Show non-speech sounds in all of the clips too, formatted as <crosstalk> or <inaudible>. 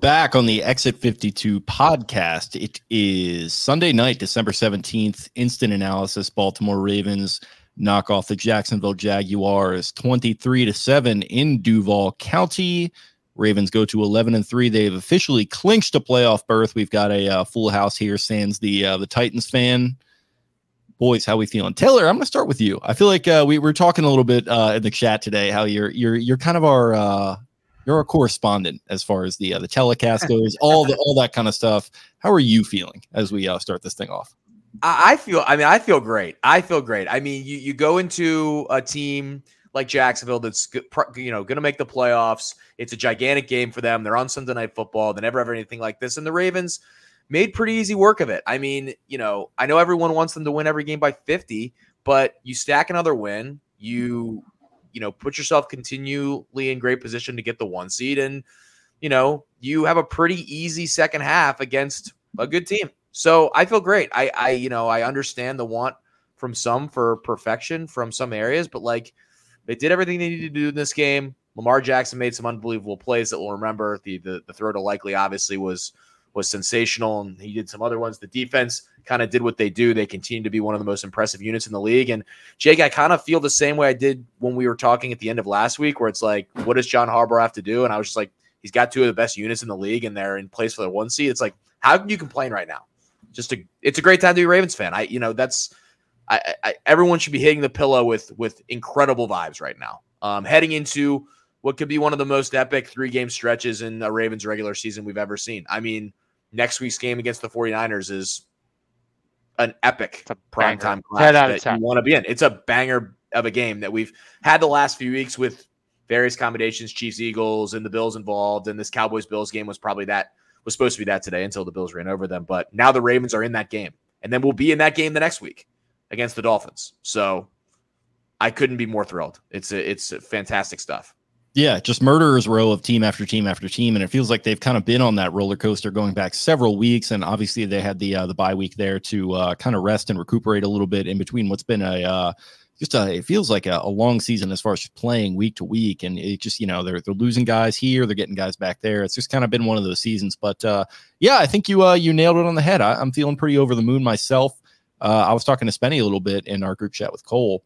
Back on the Exit 52 podcast. It is Sunday night, December 17th. Instant analysis Baltimore Ravens knock off the Jacksonville Jaguars 23 to 7 in Duval County. Ravens go to 11 and 3. They've officially clinched a playoff berth. We've got a uh, full house here, sans the uh, the Titans fan. Boys, how we feeling? Taylor, I'm going to start with you. I feel like uh, we were talking a little bit uh, in the chat today how you're you're you're kind of our uh, you're a correspondent as far as the uh, the telecast <laughs> goes, all the all that kind of stuff. How are you feeling as we uh, start this thing off? I feel. I mean, I feel great. I feel great. I mean, you you go into a team like Jacksonville that's you know going to make the playoffs. It's a gigantic game for them. They're on Sunday Night Football. They never have anything like this, and the Ravens made pretty easy work of it. I mean, you know, I know everyone wants them to win every game by 50, but you stack another win. You you know, put yourself continually in great position to get the one seed. And, you know, you have a pretty easy second half against a good team. So I feel great. I, I, you know, I understand the want from some for perfection from some areas, but like they did everything they needed to do in this game. Lamar Jackson made some unbelievable plays that we'll remember. The the, the throw to Likely obviously was was sensational, and he did some other ones. The defense kind of did what they do. They continue to be one of the most impressive units in the league. And Jake, I kind of feel the same way I did when we were talking at the end of last week, where it's like, what does John Harbaugh have to do? And I was just like, he's got two of the best units in the league, and they're in place for the one seed. It's like, how can you complain right now? Just a, it's a great time to be a Ravens fan. I, you know, that's, I, I everyone should be hitting the pillow with with incredible vibes right now. Um, heading into what could be one of the most epic three game stretches in a Ravens regular season we've ever seen. I mean, next week's game against the 49ers is an epic primetime class that you want to be in. It's a banger of a game that we've had the last few weeks with various combinations, Chiefs, Eagles, and the Bills involved. And this Cowboys Bills game was probably that was supposed to be that today until the Bills ran over them. But now the Ravens are in that game, and then we'll be in that game the next week against the Dolphins. So I couldn't be more thrilled. It's a, it's fantastic stuff. Yeah, just murderers row of team after team after team, and it feels like they've kind of been on that roller coaster going back several weeks. And obviously, they had the uh, the bye week there to uh, kind of rest and recuperate a little bit in between what's been a uh, just a, it feels like a, a, long season as far as playing week to week, and it just you know they're they're losing guys here, they're getting guys back there. It's just kind of been one of those seasons. But uh, yeah, I think you uh, you nailed it on the head. I, am feeling pretty over the moon myself. Uh, I was talking to Spenny a little bit in our group chat with Cole.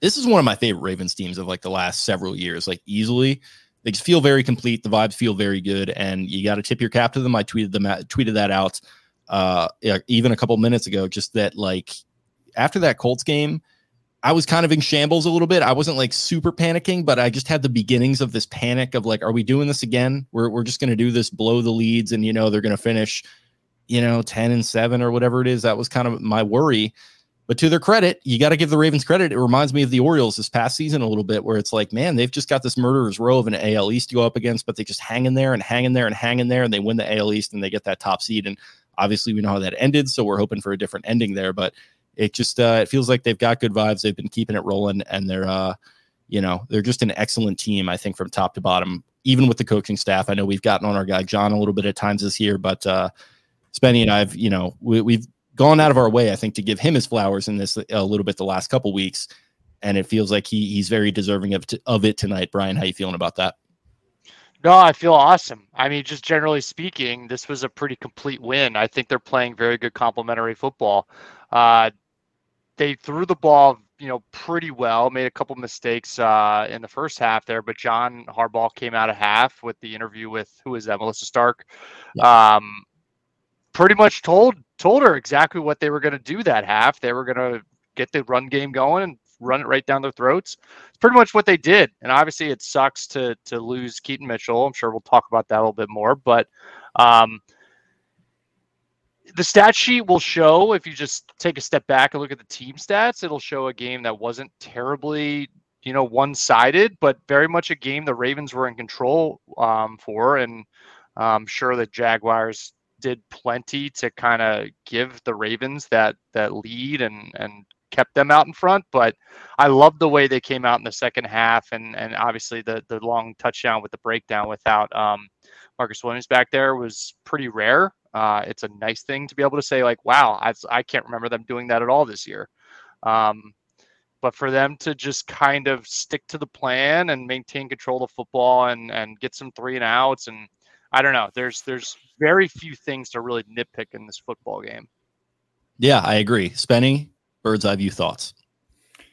This is one of my favorite Ravens teams of like the last several years, like easily they just feel very complete. The vibes feel very good, and you got to tip your cap to them. I tweeted them, tweeted that out uh, even a couple minutes ago. Just that, like after that Colts game, I was kind of in shambles a little bit. I wasn't like super panicking, but I just had the beginnings of this panic of like, are we doing this again? We're we're just to do this, blow the leads, and you know they're to finish, you know, ten and seven or whatever it is. That was kind of my worry. But to their credit, you got to give the Ravens credit. It reminds me of the Orioles this past season a little bit, where it's like, man, they've just got this murderer's row of an AL East to go up against, but they just hang in there and hang in there and hang in there, and they win the AL East and they get that top seed. And obviously, we know how that ended, so we're hoping for a different ending there. But it just uh, it feels like they've got good vibes. They've been keeping it rolling, and they're uh, you know they're just an excellent team. I think from top to bottom, even with the coaching staff. I know we've gotten on our guy John a little bit at times this year, but uh, Spenny and I've you know we, we've gone out of our way, I think, to give him his flowers in this a little bit the last couple weeks, and it feels like he he's very deserving of of it tonight. Brian, how you feeling about that? No, I feel awesome. I mean, just generally speaking, this was a pretty complete win. I think they're playing very good complementary football. Uh, they threw the ball, you know, pretty well. Made a couple mistakes uh, in the first half there, but John Harbaugh came out of half with the interview with who is that, Melissa Stark. Yeah. Um, pretty much told told her exactly what they were going to do that half. They were going to get the run game going and run it right down their throats. It's pretty much what they did. And obviously, it sucks to to lose Keaton Mitchell. I'm sure we'll talk about that a little bit more. But um, the stat sheet will show if you just take a step back and look at the team stats. It'll show a game that wasn't terribly you know one-sided, but very much a game the Ravens were in control um, for, and I'm sure the Jaguars did plenty to kind of give the Ravens that that lead and and kept them out in front. But I love the way they came out in the second half, and and obviously the the long touchdown with the breakdown without um, Marcus Williams back there was pretty rare. Uh, it's a nice thing to be able to say like, wow, I, I can't remember them doing that at all this year. Um, but for them to just kind of stick to the plan and maintain control of football and and get some three and outs and I don't know. There's there's very few things to really nitpick in this football game. Yeah, I agree. Spenny, bird's eye view thoughts.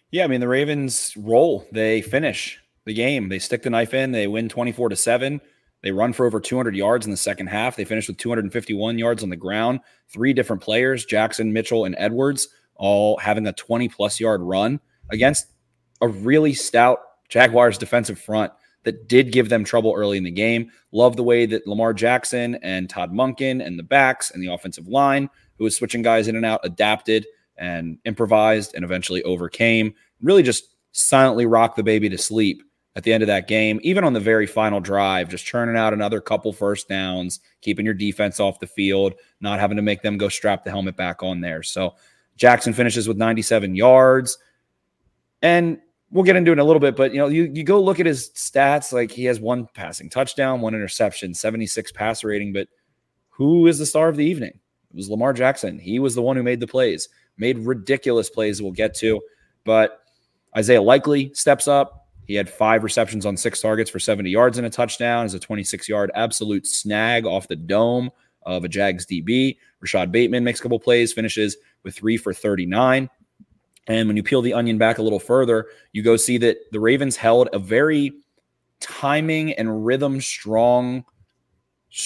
Yeah, I mean the Ravens roll. They finish the game. They stick the knife in. They win 24 to 7. They run for over 200 yards in the second half. They finish with 251 yards on the ground. Three different players, Jackson, Mitchell, and Edwards, all having a 20 plus yard run against a really stout Jaguars defensive front that did give them trouble early in the game. Love the way that Lamar Jackson and Todd Monken and the backs and the offensive line, who was switching guys in and out, adapted and improvised and eventually overcame. Really just silently rocked the baby to sleep at the end of that game, even on the very final drive, just churning out another couple first downs, keeping your defense off the field, not having to make them go strap the helmet back on there. So Jackson finishes with 97 yards. And we'll get into it in a little bit, but you know, you, you go look at his stats, like he has one passing touchdown, one interception, 76 pass rating, but who is the star of the evening? It was Lamar Jackson. He was the one who made the plays, made ridiculous plays we'll get to. But Isaiah Likely steps up. He had five receptions on six targets for 70 yards and a touchdown as a 26 yard absolute snag off the dome of a Jags DB. Rashad Bateman makes a couple plays, finishes with three for 39. And when you peel the onion back a little further, you go see that the Ravens held a very timing and rhythm strong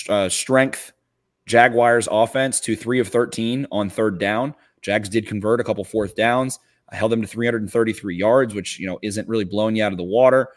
uh, strength Jaguars offense to three of 13 on third down. Jags did convert a couple fourth downs. I held them to 333 yards, which you know isn't really blowing you out of the water.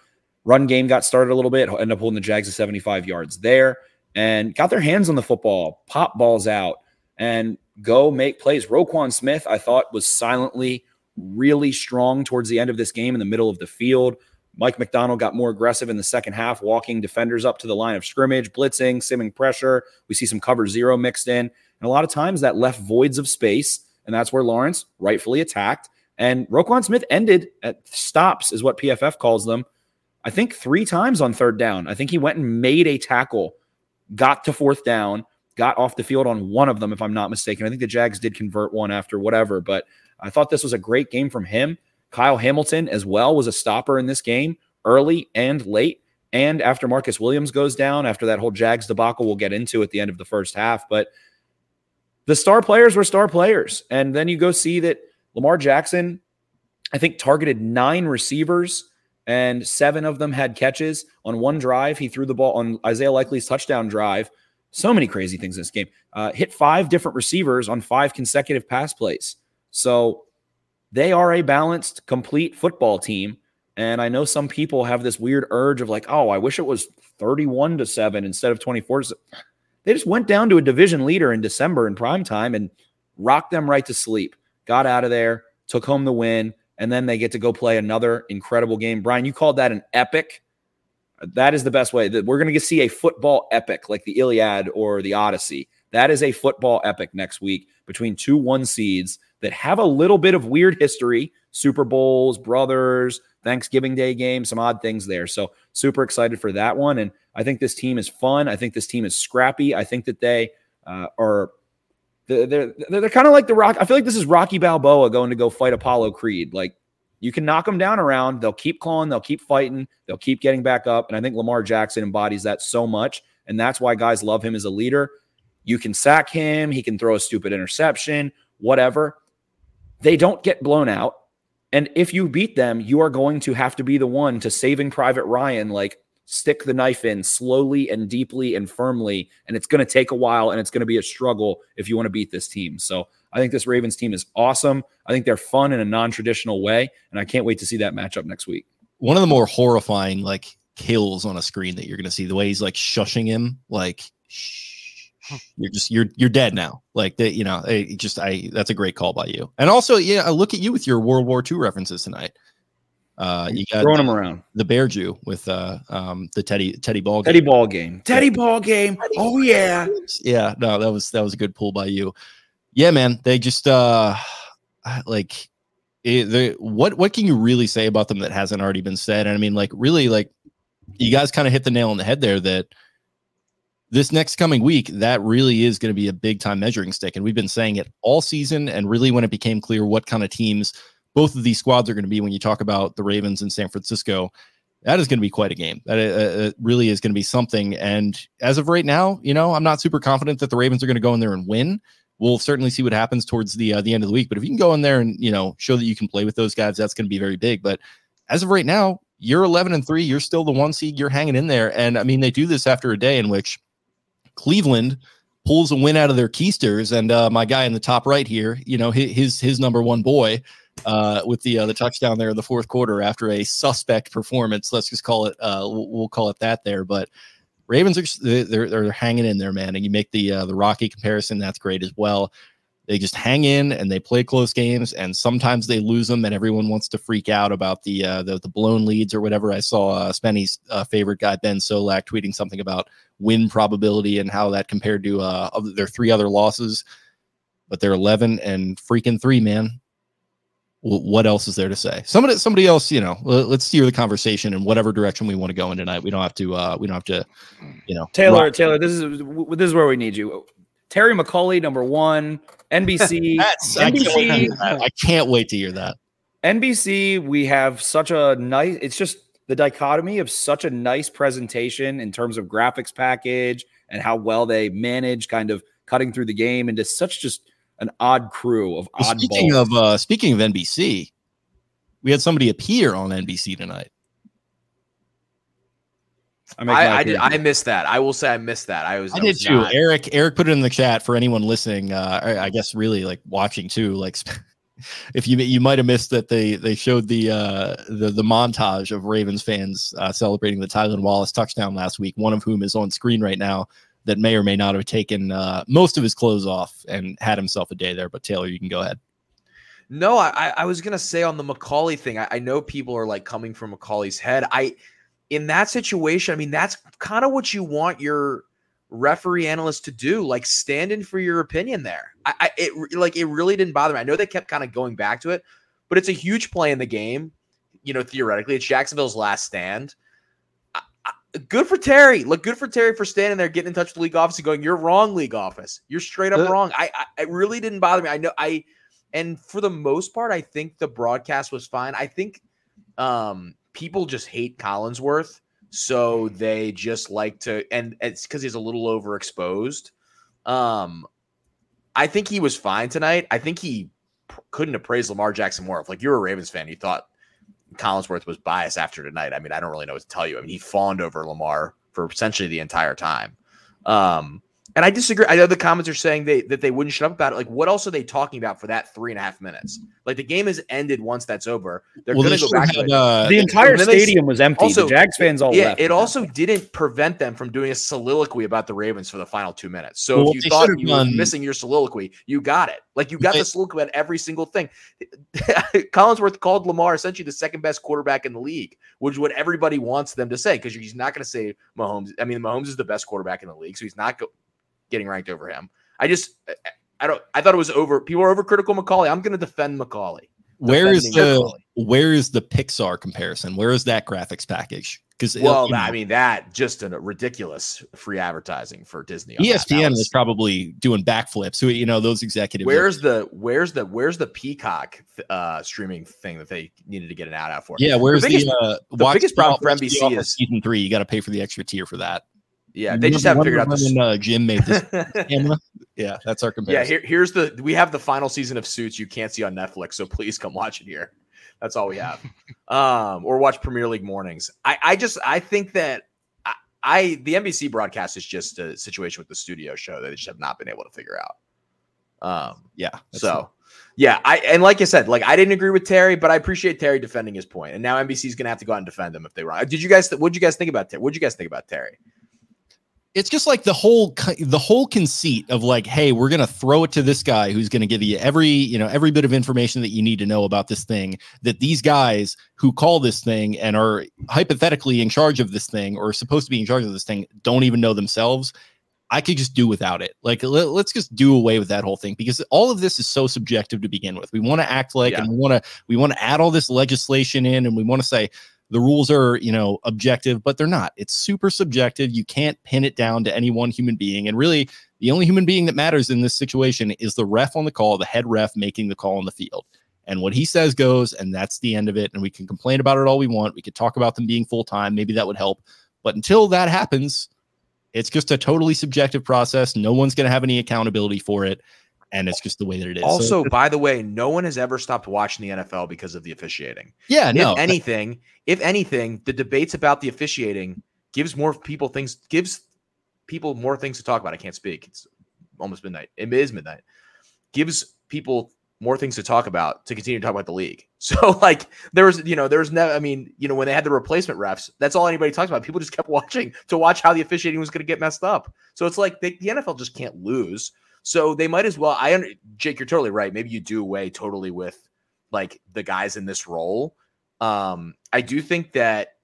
Run game got started a little bit, ended up holding the Jags to 75 yards there, and got their hands on the football, pop balls out, and go make plays. Roquan Smith, I thought, was silently really strong towards the end of this game in the middle of the field. Mike Macdonald got more aggressive in the second half, walking defenders up to the line of scrimmage, blitzing, simming pressure. We see some cover zero mixed in. And a lot of times that left voids of space. And that's where Lawrence rightfully attacked. And Roquan Smith ended at stops, is what PFF calls them. I think three times on third down. I think he went and made a tackle, got to fourth down, got off the field on one of them, if I'm not mistaken. I think the Jags did convert one after whatever, but I thought this was a great game from him. Kyle Hamilton as well was a stopper in this game early and late. And after Marcus Williams goes down, after that whole Jags debacle we'll get into at the end of the first half. But the star players were star players. And then you go see that Lamar Jackson, I think, targeted nine receivers and seven of them had catches. On one drive, he threw the ball on Isaiah Likely's touchdown drive. So many crazy things in this game. Uh, hit five different receivers on five consecutive pass plays. So they are a balanced, complete football team. And I know some people have this weird urge of like, oh, I wish it was 31 to 7 instead of 24 They just went down to a division leader in December in prime time and rocked them right to sleep. Got out of there, took home the win, and then they get to go play another incredible game. Brian, you called that an epic. That is the best way. That we're going to see a football epic like the Iliad or the Odyssey. That is a football epic next week between two one seeds that have a little bit of weird history Super Bowls, brothers, Thanksgiving Day game, some odd things there. So, super excited for that one. And I think this team is fun. I think this team is scrappy. I think that they uh, are. They're, they're, they're kind of like the rock. I feel like this is Rocky Balboa going to go fight Apollo Creed. Like you can knock them down around. They'll keep clawing. They'll keep fighting. They'll keep getting back up. And I think Lamar Jackson embodies that so much. And that's why guys love him as a leader. You can sack him. He can throw a stupid interception, whatever. They don't get blown out. And if you beat them, you are going to have to be the one to saving Private Ryan, like stick the knife in slowly and deeply and firmly. And it's going to take a while and it's going to be a struggle if you want to beat this team. So I think this Ravens team is awesome. I think they're fun in a non traditional way. And I can't wait to see that matchup next week. One of the more horrifying, like, kills on a screen that you're going to see the way he's like shushing him, like, shh you're just you're you're dead now. Like that, you know, it just I that's a great call by you. And also, yeah, I look at you with your World War II references tonight. Uh, you got throwing them around the Bear Jew with uh um the Teddy Teddy Ball Teddy Ball game Teddy Ball game. Oh yeah, yeah. No, that was that was a good pull by you. Yeah, man. They just uh <sighs> like it, the what what can you really say about them that hasn't already been said? And I mean, like really, like you guys kind of hit the nail on the head there that this next coming week, that really is going to be a big time measuring stick. And we've been saying it all season. And really, when it became clear what kind of teams both of these squads are going to be, when you talk about the Ravens in San Francisco, that is going to be quite a game. That uh, uh really is going to be something. And as of right now, you know, I'm not super confident that the Ravens are going to go in there and win. We'll certainly see what happens towards the uh, the end of the week. But if you can go in there and you know show that you can play with those guys, that's going to be very big. But as of right now, you're 11 and three. You're still the one seed. You're hanging in there. And I mean, they do this after a day in which Cleveland pulls a win out of their keisters. And uh, my guy in the top right here, you know, his his number one boy uh, with the uh, the touchdown there in the fourth quarter after a suspect performance. Let's just call it uh, we'll, call it that there. But Ravens are they're they're hanging in there, man. And you make the uh, the Rocky comparison, that's great as well. They just hang in and they play close games, and sometimes they lose them, and everyone wants to freak out about the uh, the, the blown leads or whatever. I saw Spenny's favorite guy Ben Solak tweeting something about win probability and how that compared to uh, their three other losses, but they're eleven and freaking three, man what else is there to say? Somebody, somebody else, you know, let's steer the conversation in whatever direction we want to go in tonight. We don't have to, uh, we don't have to, you know, Taylor, rock. Taylor, this is this is where we need you. Terry McAulay, number one, NBC. NBC. <laughs> I can't, I can't wait to hear that. NBC, we have such a nice. It's just the dichotomy of such a nice presentation in terms of graphics package and how well they manage kind of cutting through the game into such just an odd crew of odd. Speaking of uh, speaking of NBC, we had somebody appear on NBC tonight. I, I, I did. I missed that. I will say I missed that. I was. I, I did was too. Not. Eric. Eric put it in the chat for anyone listening. Uh, I guess really like watching too. Like, <laughs> if you you might have missed that they they showed the uh, the the montage of Ravens fans uh, celebrating the Tylan Wallace touchdown last week. One of whom is on screen right now that may or may not have taken uh, most of his clothes off and had himself a day there. But Taylor, you can go ahead. No, I, I was gonna say on the McAulay thing. I, I know people are like coming from McAulay's head. I in that situation, I mean, that's kind of what you want your referee analyst to do, like stand in for your opinion there. I, I it like it really didn't bother me. I know they kept kind of going back to it, but it's a huge play in the game. You know, theoretically, it's Jacksonville's last stand good for Terry. Look good for Terry for standing there, getting in touch with the league office and going, "You're wrong, league office. You're straight up uh, wrong." I, I, it really didn't bother me. I know I, and for the most part, I think the broadcast was fine. I think, um, people just hate Collinsworth, so they just like to, and it's because he's a little overexposed. Um, I think he was fine tonight. I think he couldn't have praised Lamar Jackson more. If like you're a Ravens fan, you thought Collinsworth was biased after tonight. I mean, I don't really know what to tell you. I mean, he fawned over Lamar for essentially the entire time. Um, and I disagree. I know the comments are saying they that they wouldn't shut up about it. Like, what else are they talking about for that three and a half minutes? Like, the game has ended once that's over. They're well, going to go back. Had, uh, the entire stadium was empty. Also, the Jags fans all yeah, left. It also didn't prevent them from doing a soliloquy about the Ravens for the final two minutes. So well, if you thought you done, were missing your soliloquy, you got it. Like you got they, the soliloquy about every single thing. <laughs> Collinsworth called Lamar essentially the second best quarterback in the league, which is what everybody wants them to say because he's not going to say Mahomes. I mean, Mahomes is the best quarterback in the league, so he's not go- getting ranked over him. I just I don't I thought it was over. People are overcritical McAulay. I'm going to defend McAulay. Where is the McAulay. where is the Pixar comparison? Where is that graphics package? Because well, you know, I mean that just a ridiculous free advertising for Disney. ESPN was, probably doing backflips. Who you know those executives. Where's the where's the where's the Peacock uh, streaming thing that they needed to get an ad out for? Yeah, where's the biggest, the, uh, the biggest problem for NBC is season three. You got to pay for the extra tier for that. Yeah, they just haven't figured out this. When, uh, Jim made this <laughs> camera. Yeah, that's our comparison. Yeah, here, here's the we have the final season of Suits you can't see on Netflix, so please come watch it here. That's all we have. <laughs> um, or watch Premier League mornings. I, I just I think that I, I the NBC broadcast is just a situation with the studio show that they just have not been able to figure out. Um, yeah. So yeah, I and like I said, like I didn't agree with Terry, but I appreciate Terry defending his point. And now NBC is gonna have to go out and defend him if they wrong. Did you guys? What did you guys think about Terry? What did you guys think about Terry? It's just like the whole the whole conceit of like hey we're going to throw it to this guy who's going to give you every you know every bit of information that you need to know about this thing that these guys who call this thing and are hypothetically in charge of this thing or supposed to be in charge of this thing don't even know themselves. I could just do without it. Like let, us just do away with that whole thing because all of this is so subjective to begin with. We want to act like yeah. and we want to we want to add all this legislation in and we want to say the rules are you know objective but they're not it's super subjective you can't pin it down to any one human being and really the only human being that matters in this situation is the ref on the call the head ref making the call on the field and what he says goes, and that's the end of it. And we can complain about it all we want. We could talk about them being full time. Maybe that would help. But until that happens, it's just a totally subjective process. No one's going to have any accountability for it. And it's just the way that it is. Also, so, by the way, no one has ever stopped watching the NFL because of the officiating. yeah, no. if anything, if anything, the debates about the officiating gives more people things gives people more things to talk about. I can't speak. It's almost midnight. It is midnight. Gives people more things to talk about to continue to talk about the league. <laughs> So like there was, you know, there was no I mean, you know, when they had the replacement refs, that's all anybody talks about. People just kept <laughs> watching to watch how the officiating was going to get messed up. So it's like they, the NFL just can't lose. So they might as well I under Jake, you're totally right. Maybe you do away totally with like the guys in this role. Um I do think that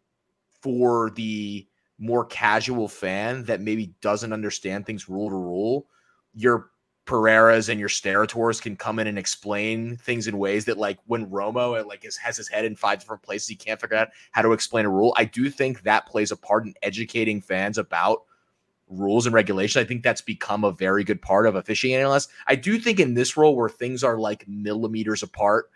for the more casual fan that maybe doesn't understand things rule to rule, your Pereiras and your Steratores can come in and explain things in ways that, like, when Romo uh, like is, has his head in five different places, he can't figure out how to explain a rule. I do think that plays a part in educating fans about rules and regulation. I think that's become a very good part of officiating analyst. I do think in this role where things are like millimeters apart,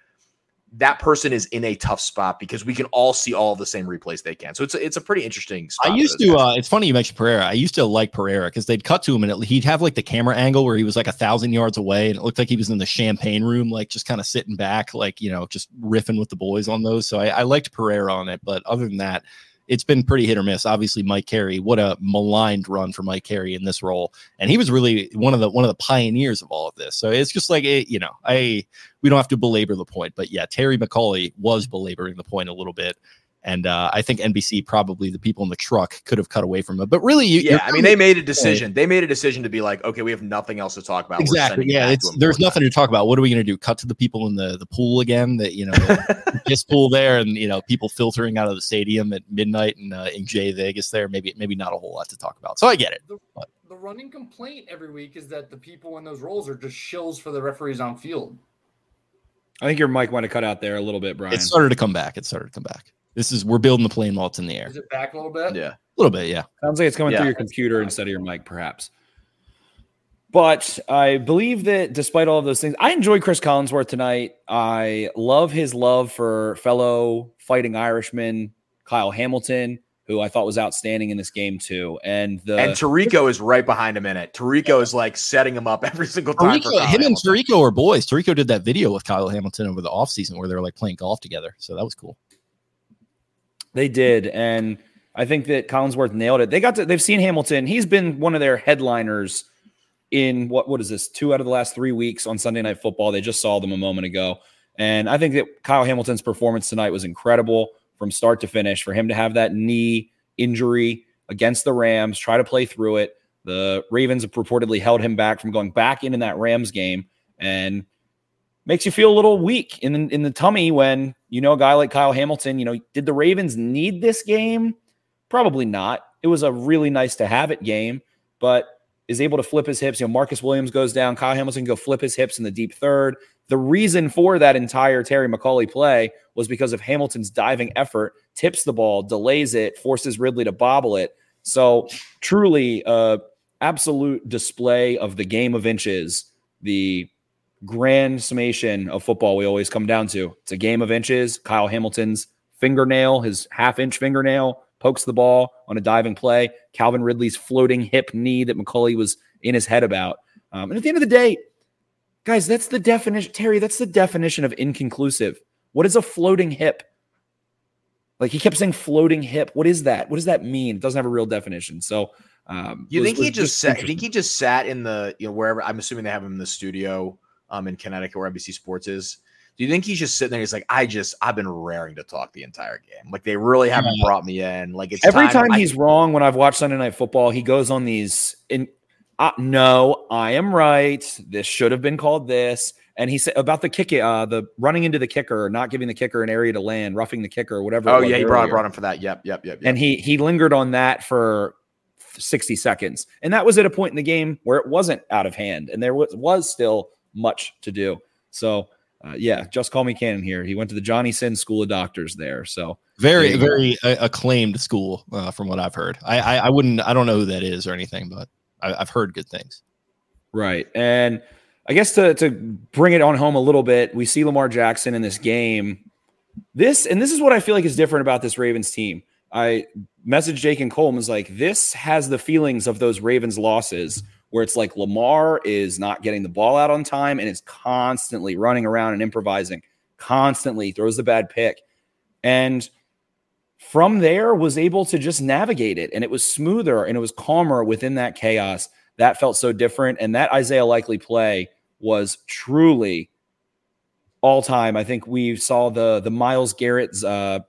that person is in a tough spot because we can all see all the same replays they can. So it's a, it's a pretty interesting. I used to. Uh, it's funny you mentioned Pereira. I used to like Pereira because they'd cut to him and it, he'd have like the camera angle where he was like a thousand yards away and it looked like he was in the champagne room, like just kind of sitting back, like you know, just riffing with the boys on those. So I, I liked Pereira on it, but other than that, it's been pretty hit or miss. Obviously, Mike Carey, what a maligned run for Mike Carey in this role, and he was really one of the one of the pioneers of all of this. So it's just like it, you know, I we don't have to belabor the point, but yeah, Terry McAulay was belaboring the point a little bit. And uh, I think NBC probably the people in the truck could have cut away from it, but really, you, yeah, I mean, they made a decision. They made a decision to be like, okay, we have nothing else to talk about. Exactly. Yeah, it's there's nothing to talk about. What are we going to do? Cut to the people in the the pool again? That you know, <laughs> just pool there, and you know, people filtering out of the stadium at midnight and uh, in Jay Vegas there. Maybe maybe not a whole lot to talk about. So I get it. The, the running complaint every week is that the people in those roles are just shills for the referees on field. I think your mic might have cut out there a little bit, Brian. It started to come back. It started to come back. This is we're building the plane while it's in the air. Is it back a little bit? Yeah, a little bit. Yeah, sounds like it's coming Yeah. through your computer instead of your mic, perhaps. But I believe that despite all of those things, I enjoy Chris Collinsworth tonight. I love his love for fellow fighting Irishman Kyle Hamilton, who I thought was outstanding in this game too. And the and Tirico is right behind him in it. Tirico is like setting him up every single time. for Tirico, Kyle him and Hamilton. Tirico are boys. Tirico did that video with Kyle Hamilton over the offseason where they were like playing golf together. So that was cool. They did, and I think that Collinsworth nailed it. They got to they've seen Hamilton. He's been one of their headliners in what what is this? Two out of the last three weeks on Sunday Night Football. They just saw them a moment ago, and I think that Kyle Hamilton's performance tonight was incredible from start to finish. For him to have that knee injury against the Rams, try to play through it. The Ravens have purportedly held him back from going back into that Rams game, and makes you feel a little weak in the, in the tummy when you know a guy like Kyle Hamilton. You know, did the Ravens need this game? Probably not. It was a really nice to have it game, but is able to flip his hips. You know, Marcus Williams goes down. Kyle Hamilton go flip his hips in the deep third. The reason for that entire Terry McAulay play was because of Hamilton's diving effort, tips the ball, delays it, forces Ridley to bobble it. So truly, uh, absolute display of the game of inches. The grand summation of football we always come down to. It's a game of inches. Kyle Hamilton's fingernail, his half inch fingernail, pokes the ball on a diving play. Calvin Ridley's floating hip knee that McAulay was in his head about. Um, and at the end of the day, guys, that's the definition. Terry, that's the definition of inconclusive. What is a floating hip? Like he kept saying floating hip. What is that? What does that mean? It doesn't have a real definition. So, um, You was- think he just sat? Think he just sat in the you know wherever? I'm assuming they have him in the studio, um, in Connecticut where NBC Sports is. Do you think he's just sitting there? He's like, I just I've been raring to talk the entire game. Like they really haven't Yeah. brought me in. Like it's Every time I- he's wrong when I've watched Sunday Night Football, he goes on these. In uh, no, I am right. This should have been called this. And he said about the kick, uh, the running into the kicker, not giving the kicker an area to land, roughing the kicker, or whatever. Oh yeah, he brought brought him for that. Yep, yep, yep. yep. And he he lingered on that for 60 seconds. And that was at a point in the game where it wasn't out of hand and there was, was still much to do. So, uh, yeah, just call me Cannon here. He went to the Johnny Sin School of Doctors there. So, Very, very uh, acclaimed school, uh, from what I've heard. I, I, I wouldn't, I don't know who that is or anything, but I, I've heard good things. right. And I guess to to bring it on home a little bit, we see Lamar Jackson in this game. This and this is what I feel like is different about this Ravens team. I messaged Jake and Colm was like, this has the feelings of those Ravens losses where it's like Lamar is not getting the ball out on time and is constantly running around and improvising, constantly throws the bad pick. And from there was able to just navigate it and it was smoother and it was calmer within that chaos. That felt so different. And that Isaiah Likely play was truly all time. I think we saw the the Myles Garrett's uh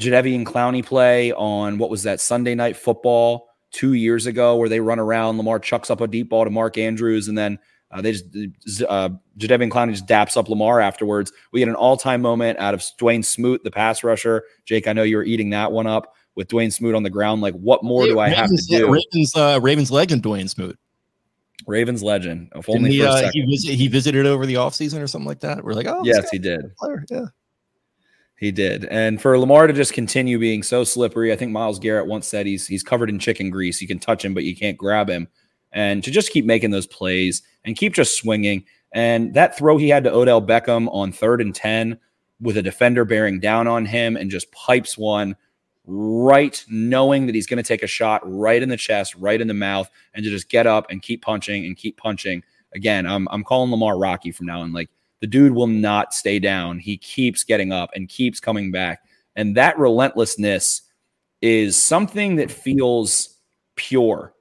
Jadeveon Clowney play on what was that Sunday night football two years ago where they run around. Lamar chucks up a deep ball to Mark Andrews and then uh, they just uh, Jadeveon Clowney just daps up Lamar afterwards. We get an all time moment out of Dawuane Smoot, the pass rusher. Jake, I know you were eating that one up with Dawuane Smoot on the ground. Like, what more do I have to do? Ravens, uh, Ravens legend Dawuane Smoot. Ravens legend. If only he, uh, he, visit, he, visited over the offseason or something like that. We're like, oh, yes, he did. Yeah. He did. And for Lamar to just continue being so slippery, I think Myles Garrett once said he's he's covered in chicken grease. You can touch him, but you can't grab him. And to just keep making those plays and keep just swinging. And that throw he had to Odell Beckham on third and 10 with a defender bearing down on him and just pipes one right, knowing that he's going to take a shot right in the chest, right in the mouth, and to just get up and keep punching and keep punching. Again, I'm, I'm calling Lamar Rocky from now on. Like the dude will not stay down. He keeps getting up and keeps coming back. And that relentlessness is something that feels pure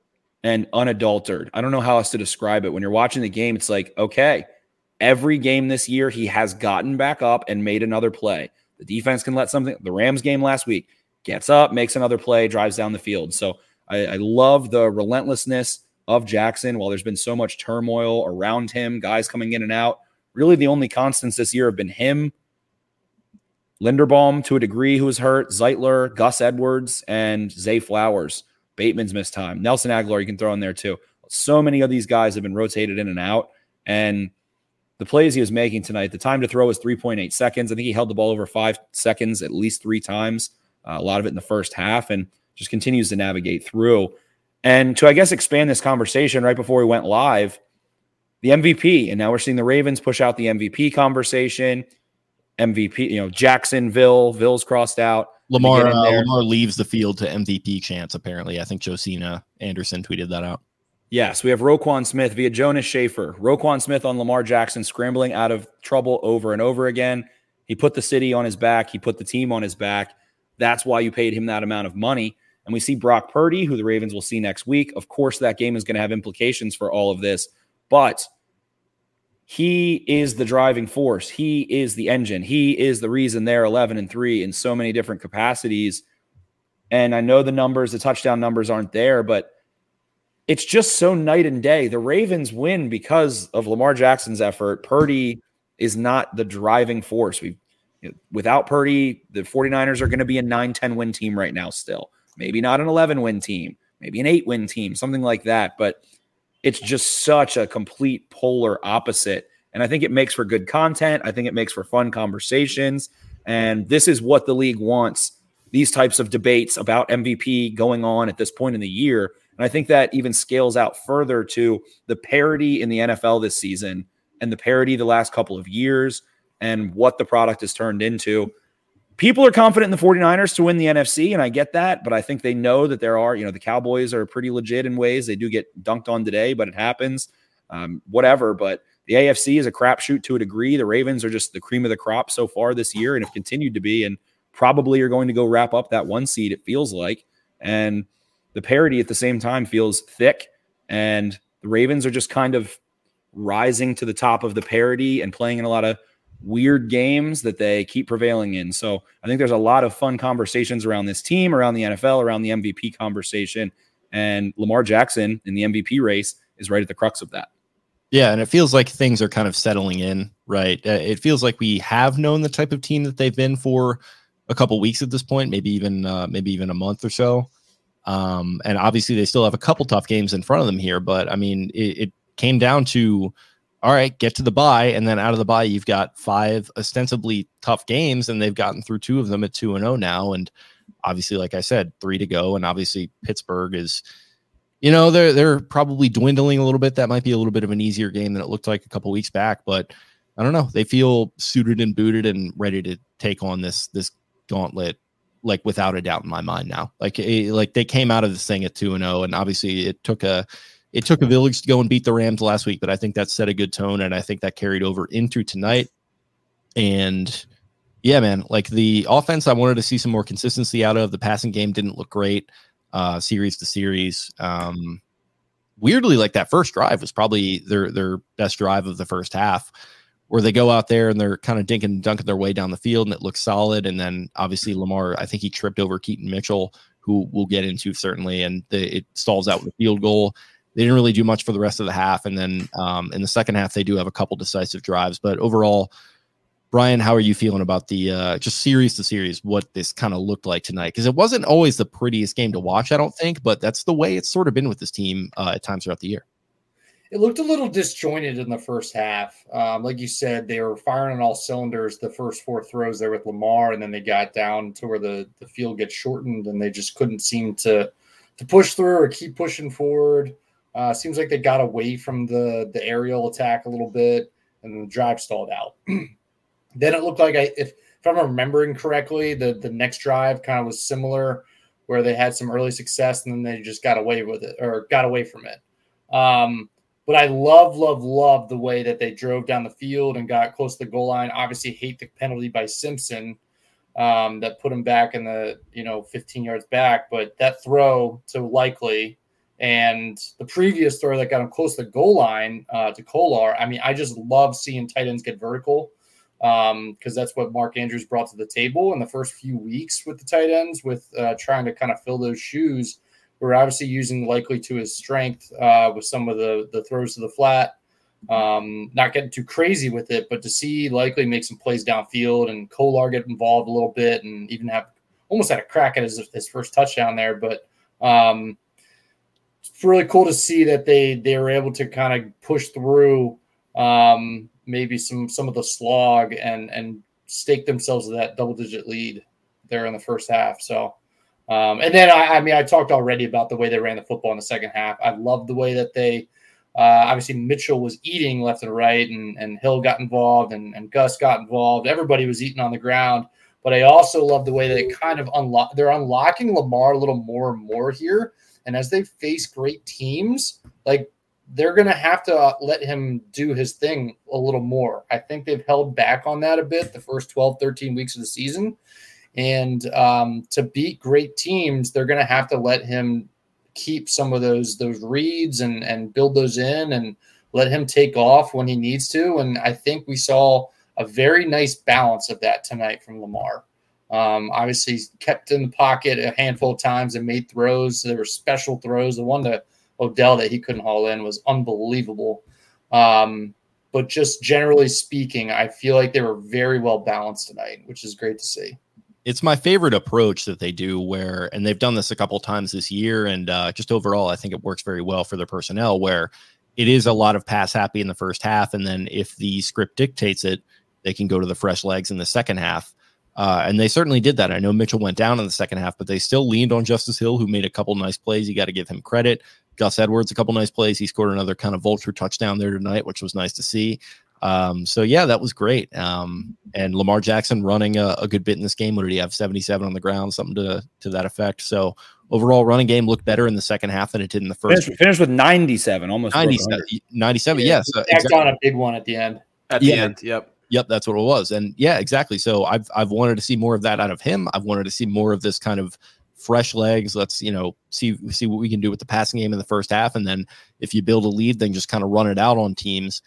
and unadulterated. I don't know how else to describe it. When you're watching the game, it's like, okay, every game this year, he has gotten back up and made another play. The defense can let something, the Rams game last week, gets up, makes another play, drives down the field. So I, I love the relentlessness of Jackson while there's been so much turmoil around him, guys coming in and out. Really, the only constants this year have been him, Linderbaum to a degree, who was hurt, Zeitler, Gus Edwards, and Zay Flowers. Bateman's missed time. Nelson Agholor, you can throw in there too. So many of these guys have been rotated in and out. And the plays he was making tonight, the time to throw was 3.8 seconds. I think he held the ball over five seconds at least three times, uh, a lot of it in the first half, and just continues to navigate through. And to, I guess, expand this conversation right before we went live, the MVP, and now we're seeing the Ravens push out the MVP conversation. MVP, you know, Jacksonville, Ville's crossed out. Lamar uh, Lamar leaves the field to MVP chance. Apparently, I think Josina Anderson tweeted that out. Yes, we have Roquan Smith via Jonas Shaffer. Roquan Smith on Lamar Jackson scrambling out of trouble over and over again. He put the city on his back. He put the team on his back. That's why you paid him that amount of money. And we see Brock Purdy, who the Ravens will see next week. Of course, that game is going to have implications for all of this, but he is the driving force. He is the engine. He is the reason they're 11 and 3 in so many different capacities. And I know the numbers, the touchdown numbers aren't there, but it's just so night and day. The Ravens win because of Lamar Jackson's effort. Purdy is not the driving force. We without Purdy, the 49ers are going to be a 9-10 win team right now still. Maybe not an 11 win team, maybe an 8 win team, something like that, but it's just such a complete polar opposite. And I think it makes for good content. I think it makes for fun conversations. And this is what the league wants these types of debates about MVP going on at this point in the year. And I think that even scales out further to the parity in the NFL this season and the parity the last couple of years and what the product has turned into people are confident in the 49ers to win the NFC, and I get that, but I think they know that there are, you know, the Cowboys are pretty legit in ways. They do get dunked on today, but it happens. Um, whatever. But the AFC is a crapshoot to a degree. The Ravens are just the cream of the crop so far this year and have continued to be, and probably are going to go wrap up that one seed, it feels like. And the parity at the same time feels thick. And the Ravens are just kind of rising to the top of the parity and playing in a lot of weird games that they keep prevailing in. So I think there's a lot of fun conversations around this team, around the NFL, around the MVP conversation. And Lamar Jackson in the MVP race is right at the crux of that. Yeah, and it feels like things are kind of settling in, right? Uh, it feels like we have known the type of team that they've been for a couple weeks at this point, maybe even uh, maybe even a month or so. Um, and obviously, they still have a couple tough games in front of them here. But I mean, it, it came down to all right, get to the bye, and then out of the bye, you've got five ostensibly tough games, and they've gotten through two of them at two and zero oh now, and obviously, like I said, three to go, and obviously Pittsburgh is you know they're they're probably dwindling a little bit. That might be a little bit of an easier game than it looked like a couple weeks back, but I don't know. They feel suited and booted and ready to take on this this gauntlet like without a doubt in my mind now. Like eh, like they came out of this thing at 2 and 0 and obviously it took a it took a village to go and beat the Rams last week, but I think that set a good tone and I think that carried over into tonight. And yeah, man, like the offense I wanted to see some more consistency out of. The passing game didn't look great uh series to series. Um weirdly like that first drive was probably their their best drive of the first half where they go out there and they're kind of dinking and dunking their way down the field and it looks solid. And then obviously Lamar, I think he tripped over Keaton Mitchell, who we'll get into certainly, and the, it stalls out with a field goal. They didn't really do much for the rest of the half, and then um, in the second half they do have a couple decisive drives. But overall, Brian, how are you feeling about the uh, just series to series? What this kind of looked like tonight? Because it wasn't always the prettiest game to watch, I don't think, but that's the way it's sort of been with this team uh, at times throughout the year it looked a little disjointed in the first half. Um, like you said, they were firing on all cylinders the first four throws there with Lamar, and then they got down to where the, the field gets shortened and they just couldn't seem to to push through or keep pushing forward. Uh, seems like they got away from the the aerial attack a little bit, and the drive stalled out. <clears throat> then it looked like I if if I'm remembering correctly, the the next drive kind of was similar, where they had some early success and then they just got away with it or got away from it. Um, but I love, love, love the way that they drove down the field and got close to the goal line. Obviously, hate the penalty by Simpson um, that put him back in the you know 15 yards back. But that throw to Likely and the previous throw that got him close to the goal line uh, to Kolar. I mean, I just love seeing tight ends get vertical because um, that's what Mark Andrews brought to the table in the first few weeks with the tight ends, with uh, trying to kind of fill those shoes we're obviously using likely to his strength uh, with some of the the throws to the flat. Um, not getting too crazy with it, but to see likely make some plays downfield and Kolar get involved a little bit and even have almost had a crack at his, his first touchdown there. But um, it's really cool to see that they they were able to kind of push through um, maybe some some of the slog and and stake themselves to that double digit lead there in the first half. So um, and then I, I, mean, I talked already about the way they ran the football in the second half. I love the way that they uh, obviously Mitchell was eating left and right, and, and Hill got involved, and, and Gus got involved. Everybody was eating on the ground. But I also love the way they kind of unlock. They're unlocking Lamar a little more and more here. And as they face great teams, like they're going to have to let him do his thing a little more. I think they've held back on that a bit the first 12, 13 weeks of the season. And um, to beat great teams, they're going to have to let him keep some of those those reads and and build those in and let him take off when he needs to. And I think we saw a very nice balance of that tonight from Lamar. Um, obviously, kept in the pocket a handful of times and made throws. There were special throws. The one to Odell that he couldn't haul in was unbelievable. Um, but just generally speaking, I feel like they were very well balanced tonight, which is great to see it's my favorite approach that they do where and they've done this a couple times this year and uh, just overall i think it works very well for their personnel where it is a lot of pass happy in the first half and then if the script dictates it they can go to the fresh legs in the second half uh, and they certainly did that i know mitchell went down in the second half but they still leaned on justice hill who made a couple nice plays you got to give him credit gus edwards a couple nice plays he scored another kind of vulture touchdown there tonight which was nice to see um, so yeah, that was great. Um, and Lamar Jackson running a, a, good bit in this game. What did he have? 77 on the ground, something to to that effect. So overall, running game looked better in the second half than it did in the first. Finished, finished with 97, almost 97. 97 yeah, yes, uh, exactly. on a big one at the end. At the yeah. end, yep. Yep, that's what it was. And yeah, exactly. So I've I've wanted to see more of that out of him. I've wanted to see more of this kind of fresh legs. Let's you know see see what we can do with the passing game in the first half, and then if you build a lead, then just kind of run it out on teams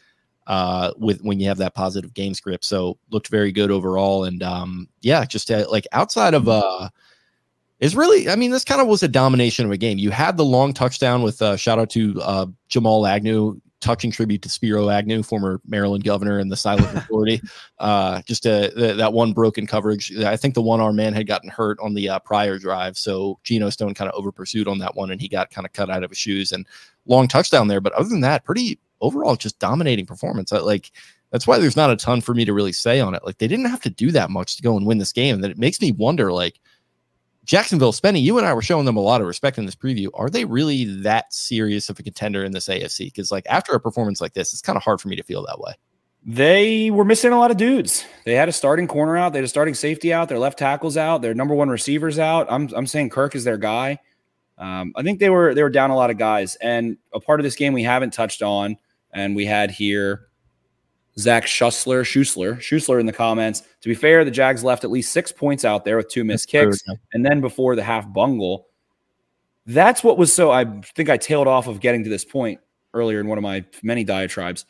uh, with when you have that positive game script. So looked very good overall. And um, yeah, just uh, like outside of uh, is really, I mean, this kind of was a domination of a game. You had the long touchdown with uh, shout out to uh, Jamal Agnew, touching tribute to Spiro Agnew, former Maryland governor and the silent <laughs> majority. uh, just uh, th- that one broken coverage. I think the one arm man had gotten hurt on the uh, prior drive. So Geno Stone kind of over pursued on that one and he got kind of cut out of his shoes and long touchdown there. But other than that, pretty, overall just dominating performance. like that's why there's not a ton for me to really say on it. Like they didn't have to do that much to go and win this game. That it makes me wonder, like, Jacksonville, Spenny, you and I were showing them a lot of respect in this preview. Are they really that serious of a contender in this AFC? Because like after a performance like this, it's kind of hard for me to feel that way. They were missing a lot of dudes. They had a starting corner out, they had a starting safety out, their left tackles out, their number one receivers out. I'm I'm saying Kirk is their guy. Um, I think they were they were down a lot of guys, and a part of this game we haven't touched on, and we had here Zach Schussler, Schussler, Schussler in the comments. To be fair, the Jags left at least six points out there with two missed kicks, and then before the half bungle. That's what was so. I think I tailed off of getting to this point earlier in one of my many diatribes.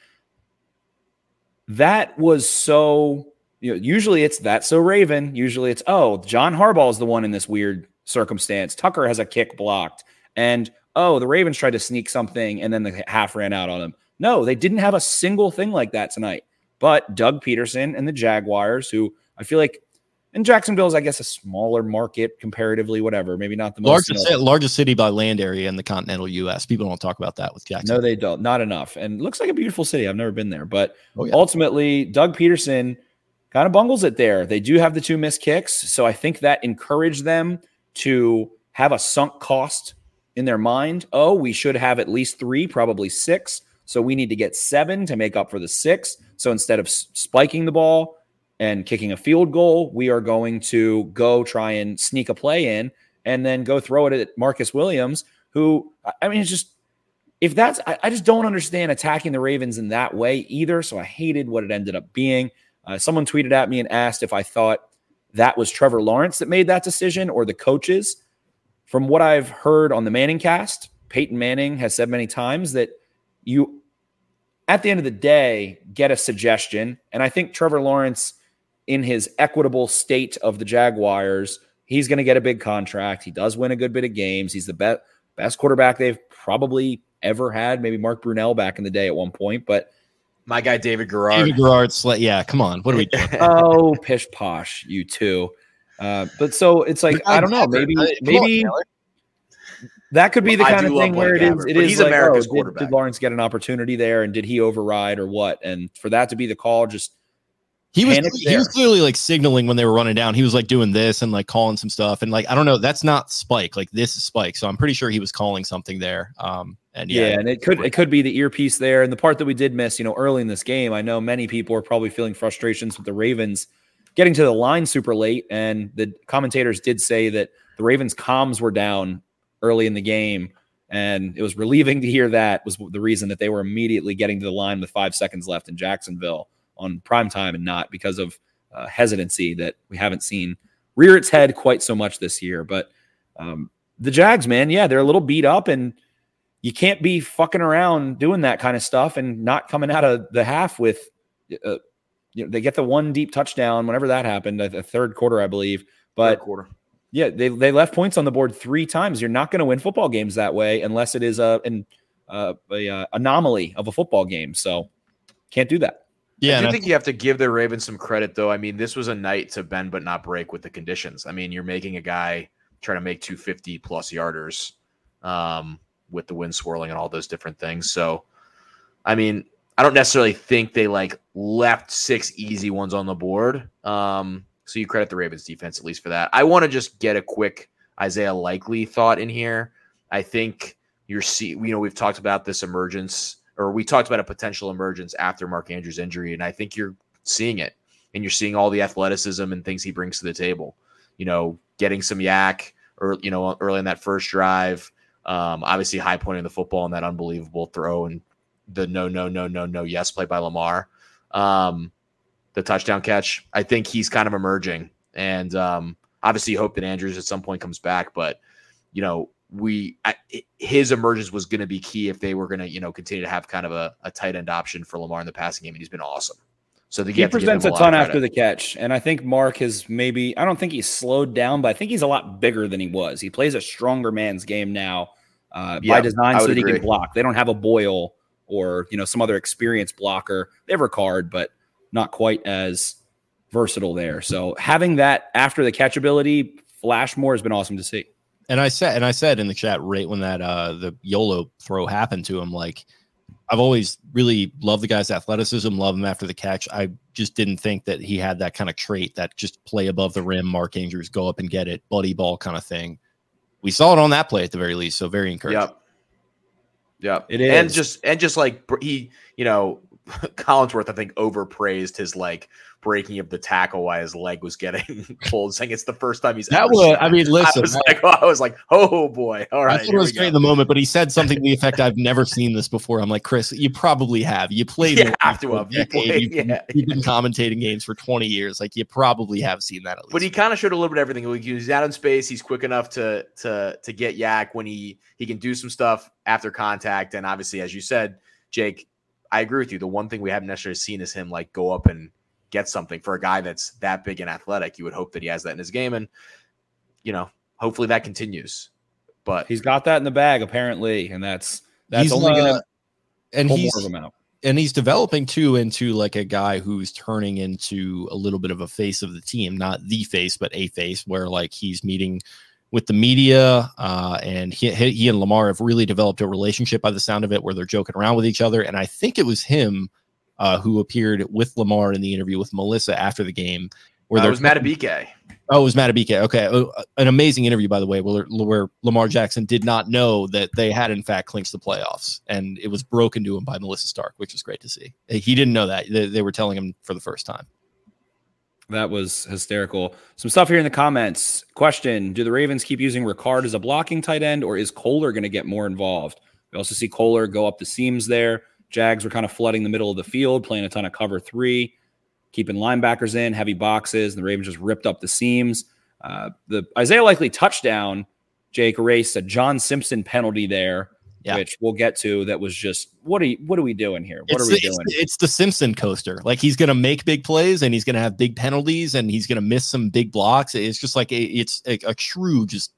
That was so. You know, usually it's that so Raven. Usually it's oh John Harbaugh is the one in this weird circumstance. Tucker has a kick blocked, and oh the Ravens tried to sneak something, and then the half ran out on them. No, they didn't have a single thing like that tonight. But Doug Pederson and the Jaguars, who I feel like, and Jacksonville is, I guess, a smaller market comparatively, whatever. Maybe not the most largest, you know, largest city by land area in the continental U.S. People don't talk about that with Jacksonville. No, they don't. Not enough. And looks like a beautiful city. I've never been there, but oh, yeah. ultimately, Doug Pederson kind of bungles it there. They do have the two missed kicks, so I think that encouraged them to have a sunk cost in their mind. Oh, we should have at least three, probably six. So we need to get seven to make up for the six. So instead of spiking the ball and kicking a field goal, we are going to go try and sneak a play in and then go throw it at Marcus Williams, who, I mean, it's just, if that's, I, I just don't understand attacking the Ravens in that way either. So I hated what it ended up being. Uh, someone tweeted at me and asked if I thought that was Trevor Lawrence that made that decision or the coaches. From what I've heard on the Manning cast, Peyton Manning has said many times that you at the end of the day get a suggestion. And i think trevor lawrence in his equitable state of the jaguars he's going to get a big contract. He does win a good bit of games. He's the best best quarterback they've probably ever had maybe mark brunell back in the day at one point but my guy david garrard. David garrard yeah come on. What are we <laughs> doing oh pish posh you too. Uh, but so it's like i don't know maybe maybe that could be the kind of thing where it is. It is he's like, America's oh, quarterback. Did, did, Lawrence get an opportunity there, and did he override or what? And for that to be the call, just he was he was clearly like signaling when they were running down. He was like doing this and like calling some stuff, and like I don't know, that's not Spike. Like this is Spike, so I'm pretty sure he was calling something there. Um, and yeah, yeah and it could it could be the earpiece there, and the part that we did miss, you know, early in this game. I know many people are probably feeling frustrations with the Ravens getting to the line super late, and the commentators did say that the Ravens comms were down early in the game and it was relieving to hear that was the reason that they were immediately getting to the line with five seconds left in Jacksonville on prime time and not because of uh, hesitancy that we haven't seen rear its head quite so much this year. But um, the Jags, man, yeah, they're a little beat up and you can't be fucking around doing that kind of stuff and not coming out of the half with, uh, you know, they get the one deep touchdown whenever that happened, a, third quarter, I believe. But quarter. Yeah, they, they left points on the board three times. You're not going to win football games that way unless it is a an uh, a, a, anomaly of a football game. So can't do that. Yeah, I do think you have to give the Ravens some credit, though. I mean, this was a night to bend but not break with the conditions. I mean, you're making a guy try to make 250 plus yarders um, with the wind swirling and all those different things. So, I mean, I don't necessarily think they like left six easy ones on the board. Um, so you credit the Ravens defense at least for that. I want to just get a quick Isaiah Likely thought in here. I think you're see, you know, we've talked about this emergence, or we talked about a potential emergence after Mark Andrews' injury, and I think you're seeing it, and you're seeing all the athleticism and things he brings to the table. You know, getting some yak, or you know, early in that first drive. Um, obviously, high pointing the football and that unbelievable throw and the no, no, no, no, no, yes play by Lamar. Um, the touchdown catch. I think he's kind of emerging, and um, obviously hope that Andrews at some point comes back. But you know, we I, his emergence was going to be key if they were going to you know continue to have kind of a, a tight end option for Lamar in the passing game, and he's been awesome. So the, he presents a, a ton after the catch, and I think Mark has maybe I don't think he's slowed down, but I think he's a lot bigger than he was. He plays a stronger man's game now uh, by design, so that agree. he can block. They don't have a Boyle or you know some other experienced blocker. They have Ricard, but not quite as versatile there. So having that after the catchability flash more has been awesome to see. And I said, and I said in the chat right when that uh the YOLO throw happened to him, like I've always really loved the guy's athleticism, love him after the catch. I just didn't think that he had that kind of trait, that just play above the rim, Mark Andrews, go up and get it, buddy ball kind of thing. We saw it on that play at the very least, so very encouraging. Yep. Yep. It And just and just like he, you know, <laughs> Collinsworth, I think, overpraised his like breaking of the tackle while his leg was getting <laughs> pulled, saying it's the first time he's That ever was, I mean, <laughs> I listen, was like, I was like, oh boy, all I right. thought it was great in the moment, but he said something to the effect, "I've never seen this before." I'm like, Chris, you probably have. You played. The have to have. You decade. play- You've, been- yeah, you've been commentating games for 20 years. Like you probably have seen that. At least. But he kind of showed a little bit of everything. Like, He's out in space. He's quick enough to to to get yak when he he can do some stuff after contact. And obviously, as you said, Jake, I agree with you. The one thing we haven't necessarily seen is him like go up and get something for a guy that's that big and athletic. You would hope that he has that in his game, and you know, hopefully that continues. But He's got that in the bag apparently, and that's that's only uh, going to and pull he's more of them out. and he's developing too into like a guy who's turning into a little bit of a face of the team, not the face, but a face where like he's meeting with the media, uh, and he, he and Lamar have really developed a relationship by the sound of it, where they're joking around with each other. And I think it was him uh, who appeared with Lamar in the interview with Melissa after the game, where uh, it was Madubuike. Oh, it was Madubuike. Okay, Oh, an amazing interview, by the way, where, where Lamar Jackson did not know that they had in fact clinched the playoffs, and it was broken to him by Melissa Stark, which was great to see. He didn't know that; they, they were telling him for the first time. That was hysterical. Some stuff here in the comments. Question Do the Ravens keep using Ricard as a blocking tight end, or is Kolar going to get more involved? We also see Kolar go up the seams there. Jags were kind of flooding the middle of the field, playing a ton of cover three, keeping linebackers in, heavy boxes. And the Ravens just ripped up the seams. Uh, the Isaiah Likely touchdown, Jake erased a John Simpson penalty there, Yeah. which we'll get to. That was just what are you, what are we doing here? What it's, are we the, doing? It's, it's the Simpson coaster. Like he's going to make big plays, and he's going to have big penalties, and he's going to miss some big blocks. It's just like a, it's a, a true just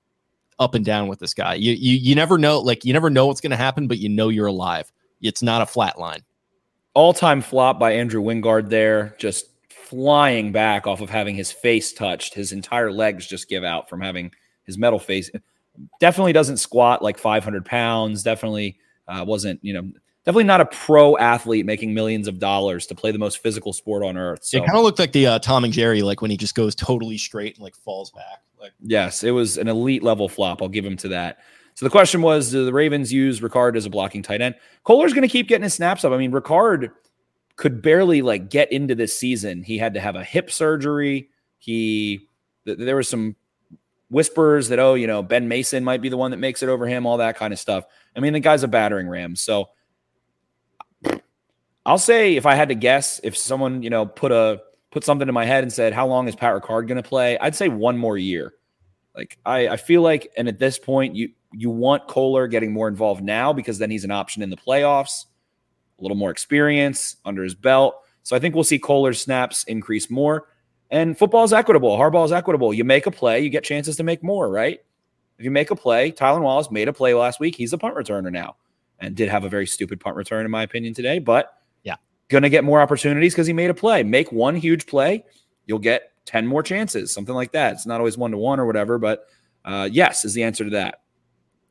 up and down with this guy. You you you never know. Like you never know what's going to happen, but you know you're alive. It's not a flat line. all time flop by Andrew Wingard there, just flying back off of having his face touched. His entire legs just give out from having his metal face. Definitely doesn't squat like 500 pounds. Definitely uh, wasn't, you know, definitely not a pro athlete making millions of dollars to play the most physical sport on earth. So, It kind of looked like the uh, Tom and Jerry, like when he just goes totally straight and like falls back. Like yes, it was an elite level flop. I'll give him to that. So the question was, do the Ravens use Ricard as a blocking tight end? Kolar's going to keep getting his snaps up. I mean, Ricard could barely like get into this season. He had to have a hip surgery. He th- there was some whispers that oh, you know, Ben Mason might be the one that makes it over him, all that kind of stuff. I mean, the guy's a battering ram. So I'll say if I had to guess, if someone, you know, put a put something in my head and said, How long is Pat Ricard gonna play? I'd say one more year. Like I, I feel like, and at this point, you you want Kolar getting more involved now because then he's an option in the playoffs, a little more experience under his belt. So I think we'll see Kolar's snaps increase more. And football is equitable. Hardball is equitable. You make a play, you get chances to make more, right? If you make a play, Tylan Wallace made a play last week. He's a punt returner now and did have a very stupid punt return, in my opinion, today. But Yeah. going to get more opportunities because he made a play. Make one huge play, you'll get 10 more chances, something like that. It's not always one to one or whatever, but uh, yes is the answer to that.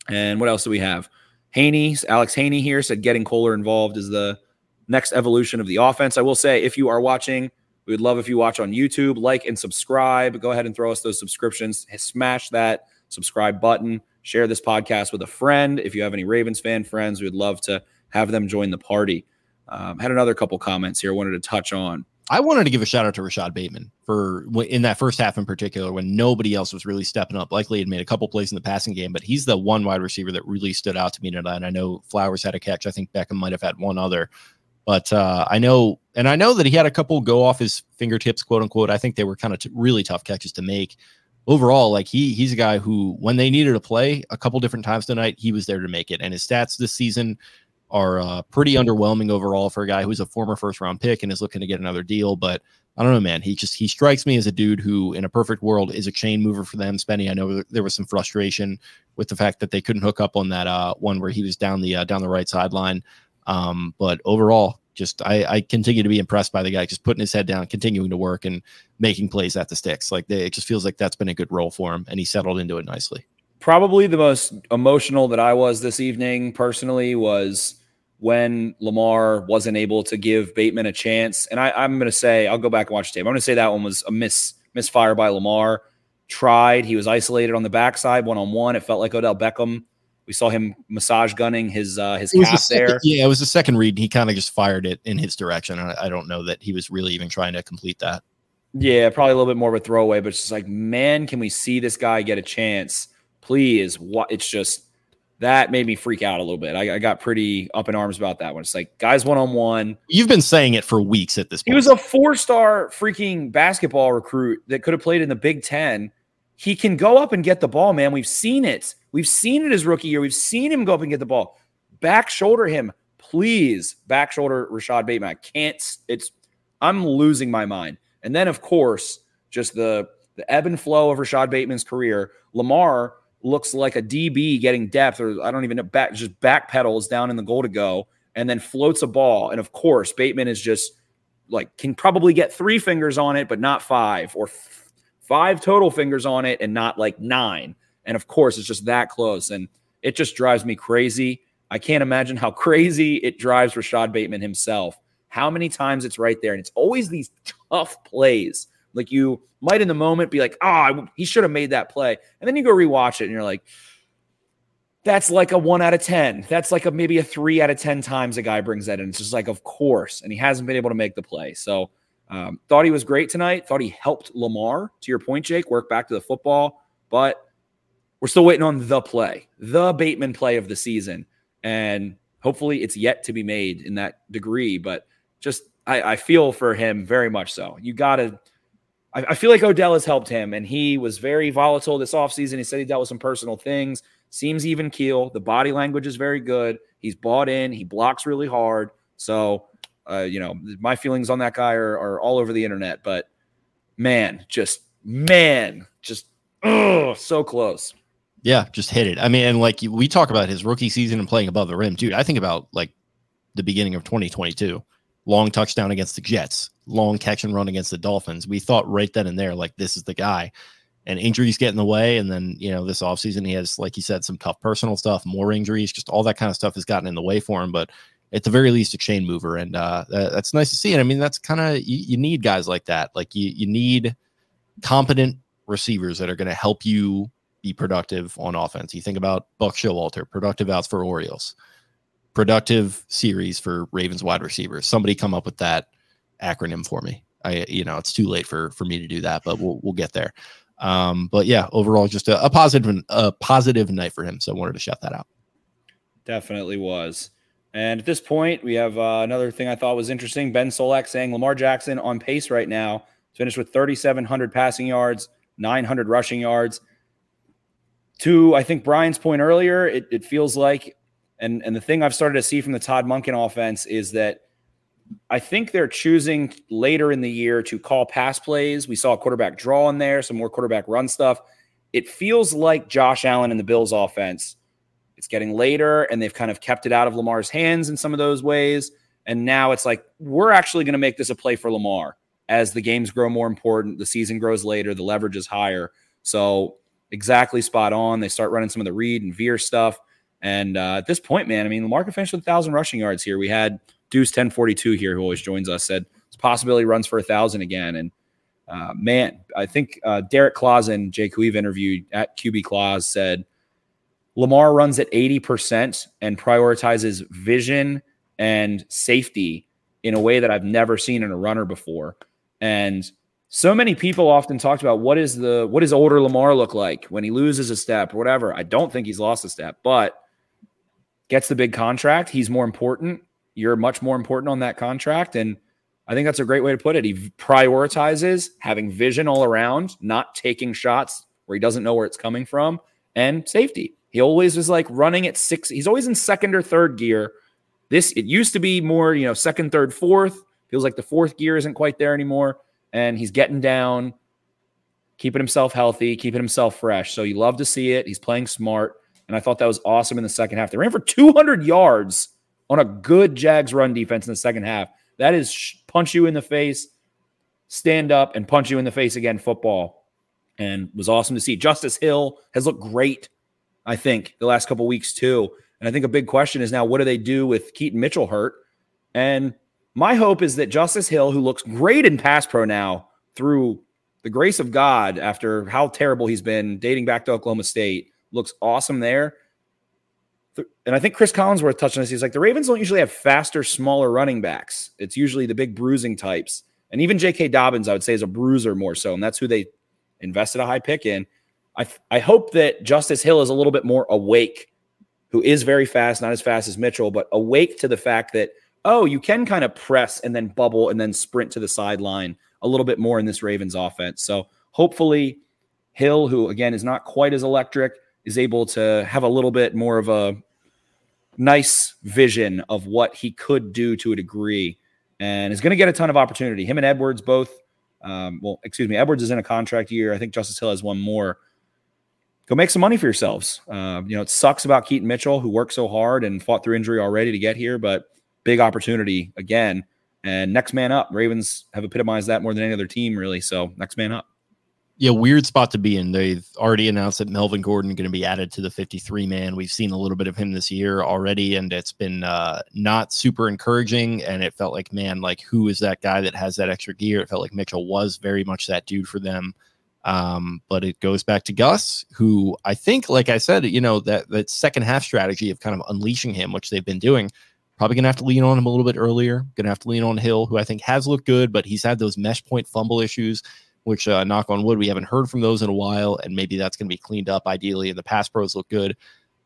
And what else do we have? Haney, Alex Haney here said getting Kolar involved is the next evolution of the offense. I will say, if you are watching, we would love if you watch on YouTube, like and subscribe. Go ahead and throw us those subscriptions. Smash that subscribe button. Share this podcast with a friend. If you have any Ravens fan friends, we would love to have them join the party. Um, had another couple comments here I wanted to touch on. I wanted to give a shout out to Rashod Bateman for in that first half in particular when nobody else was really stepping up. Likely had made a couple plays in the passing game, but he's the one wide receiver that really stood out to me tonight. I know Flowers had a catch. I think Beckham might have had one other, but uh, I know, and I know that he had a couple go off his fingertips, quote unquote. I think they were kind of t- really tough catches to make. Overall, like he he's a guy who, when they needed a play a couple different times tonight, he was there to make it. And his stats this season are uh, pretty underwhelming overall for a guy who's a former first round pick and is looking to get another deal. But I don't know, man. He just he strikes me as a dude who, in a perfect world, is a chain mover for them. Spenny, I know there was some frustration with the fact that they couldn't hook up on that uh, one where he was down the uh, down the right sideline. Um, but overall, just I, I continue to be impressed by the guy, just putting his head down, continuing to work, and making plays at the sticks. Like they, it just feels like that's been a good role for him, and he settled into it nicely. probably the most emotional that I was this evening personally was when Lamar wasn't able to give Bateman a chance. And I, am going to say, I'll go back and watch the tape. I'm going to say that one was a miss misfire by Lamar. Tried. He was isolated on the backside, one on one. It felt like Odell Beckham. We saw him massage gunning his uh, his calf second, there. Yeah, it was the second read. He kind of just fired it in his direction. I, I don't know that he was really even trying to complete that. Yeah, probably a little bit more of a throwaway, but it's just like, man, can we see this guy get a chance? Please. What? It's just that made me freak out a little bit. I, I, got pretty up in arms about that one. It's like guys one on one. You've been saying it for weeks at this point. He was a four star freaking basketball recruit that could have played in the Big Ten. He can go up and get the ball, man. We've seen it. We've seen it his rookie year. We've seen him go up and get the ball. Back shoulder him, please. Back shoulder Rashod Bateman. I can't. It's. I'm losing my mind. And then, of course, just the the ebb and flow of Rashod Bateman's career. Lamar looks like a DB getting depth, or I don't even know, back just back pedals down in the goal to go, and then floats a ball. And of course, Bateman is just like can probably get three fingers on it, but not five, or f- five total fingers on it, and not like nine. And of course, it's just that close, and it just drives me crazy. I can't imagine how <laughs> crazy it drives Rashod Bateman himself. How many times it's right there, and it's always these tough plays like you might in the moment be like, oh, he should have made that play. And then you go rewatch it and you're like, that's like a one out of 10. That's like a maybe a three out of 10 times a guy brings that in. It's just like, of course. And he hasn't been able to make the play. So um, thought he was great tonight. Thought he helped Lamar, to your point, Jake, work back to the football. But we're still waiting on the play, the Bateman play of the season. And hopefully it's yet to be made in that degree. But just, I, I feel for him very much so. You got to I, I feel like Odell has helped him, and he was very volatile this offseason. He said he dealt with some personal things. Seems even keel. The body language is very good. He's bought in. He blocks really hard. So, uh, you know, my feelings on that guy are, are all over the internet. But man, just man, just oh, so close. Yeah, just hit it. I mean, and like we talk about his rookie season and playing above the rim, dude. I think about like the beginning of 2022 long touchdown against the Jets, long catch and run against the Dolphins. We thought right then and there, like, this is the guy. And injuries get in the way. And then, you know, this offseason, he has, like you said, some tough personal stuff, more injuries, just all that kind of stuff has gotten in the way for him. But at the very least, a chain mover. And uh, that's nice to see. And I mean, that's kind of, you, you need guys like that. Like, you, you need competent receivers that are going to help you be productive on offense. You think about Buck Showalter, productive outs for Orioles productive series for Ravens wide receivers. Somebody come up with that acronym for me. I, you know, it's too late for for me to do that, but we'll we'll get there. Um, but yeah, overall, just a, a positive a positive night for him. So I wanted to shout that out. Definitely was. And at this point, we have uh, another thing I thought was interesting. Ben Solak saying Lamar Jackson on pace right now, finished with 3,700 passing yards, 900 rushing yards. To I think Brian's point earlier, it, it feels like and and the thing I've started to see from the Todd Monken offense is that I think they're choosing later in the year to call pass plays. We saw a quarterback draw in there, some more quarterback run stuff. It feels like Josh Allen and the Bills offense. It's getting later, and they've kind of kept it out of Lamar's hands in some of those ways. And now it's like, we're actually going to make this a play for Lamar as the games grow more important, the season grows later, the leverage is higher. So, exactly spot on. They start running some of the read and veer stuff. And uh, at this point, man, I mean, Lamar can finish with a thousand rushing yards here. We had Deuce 1042 here, who always joins us, said it's possibility runs for a thousand again. And uh, man, I think uh, Derek Clausen, Jake, who we've interviewed at QB Claus, said Lamar runs at 80% and prioritizes vision and safety in a way that I've never seen in a runner before. And so many people often talked about what is the what does older Lamar look like when he loses a step or whatever. I don't think he's lost a step, but gets the big contract. He's more important. You're much more important on that contract. And I think that's a great way to put it. He prioritizes having vision all around, not taking shots where he doesn't know where it's coming from, and safety. He always was like running at six. He's always in second or third gear. This, it used to be more, you know, second, third, fourth. Feels like the fourth gear isn't quite there anymore. And he's getting down, keeping himself healthy, keeping himself fresh. So you love to see it. He's playing smart. And I thought that was awesome in the second half. They ran for 200 yards on a good Jags run defense in the second half. That is punch you in the face, stand up, and punch you in the face again football. And was awesome to see. Justice Hill has looked great, I think, the last couple weeks too. And I think a big question is now what do they do with Keaton Mitchell hurt? And my hope is that Justice Hill, who looks great in pass pro now through the grace of God after how terrible he's been dating back to Oklahoma State, looks awesome there. And I think Chris Collinsworth touched on this. He's like, the Ravens don't usually have faster, smaller running backs. It's usually the big bruising types. And even J.K. Dobbins, I would say, is a bruiser more so. And that's who they invested a high pick in. I, I hope that Justice Hill is a little bit more awake, who is very fast, not as fast as Mitchell, but awake to the fact that, oh, you can kind of press and then bubble and then sprint to the sideline a little bit more in this Ravens offense. So hopefully, Hill, who again is not quite as electric, is able to have a little bit more of a nice vision of what he could do to a degree and is going to get a ton of opportunity. Him and Edwards both, um, well, excuse me, Edwards is in a contract year. I think Justice Hill has one more. Go make some money for yourselves. Uh, you know, it sucks about Keaton Mitchell, who worked so hard and fought through injury already to get here, but big opportunity again. And next man up. Ravens have epitomized that more than any other team, really. So next man up. Yeah, weird spot to be in. They've already announced that Melvin Gordon going to be added to the 53 man. We've seen a little bit of him this year already, and it's been uh, not super encouraging. And it felt like, man, like who is that guy that has that extra gear? It felt like Mitchell was very much that dude for them. Um, but it goes back to Gus, who I think, like I said, you know, that that second half strategy of kind of unleashing him, which they've been doing, probably gonna have to lean on him a little bit earlier. Gonna have to lean on Hill, who I think has looked good, but he's had those mesh point fumble issues which uh, knock on wood, we haven't heard from those in a while, and maybe that's going to be cleaned up ideally. And the pass pros look good,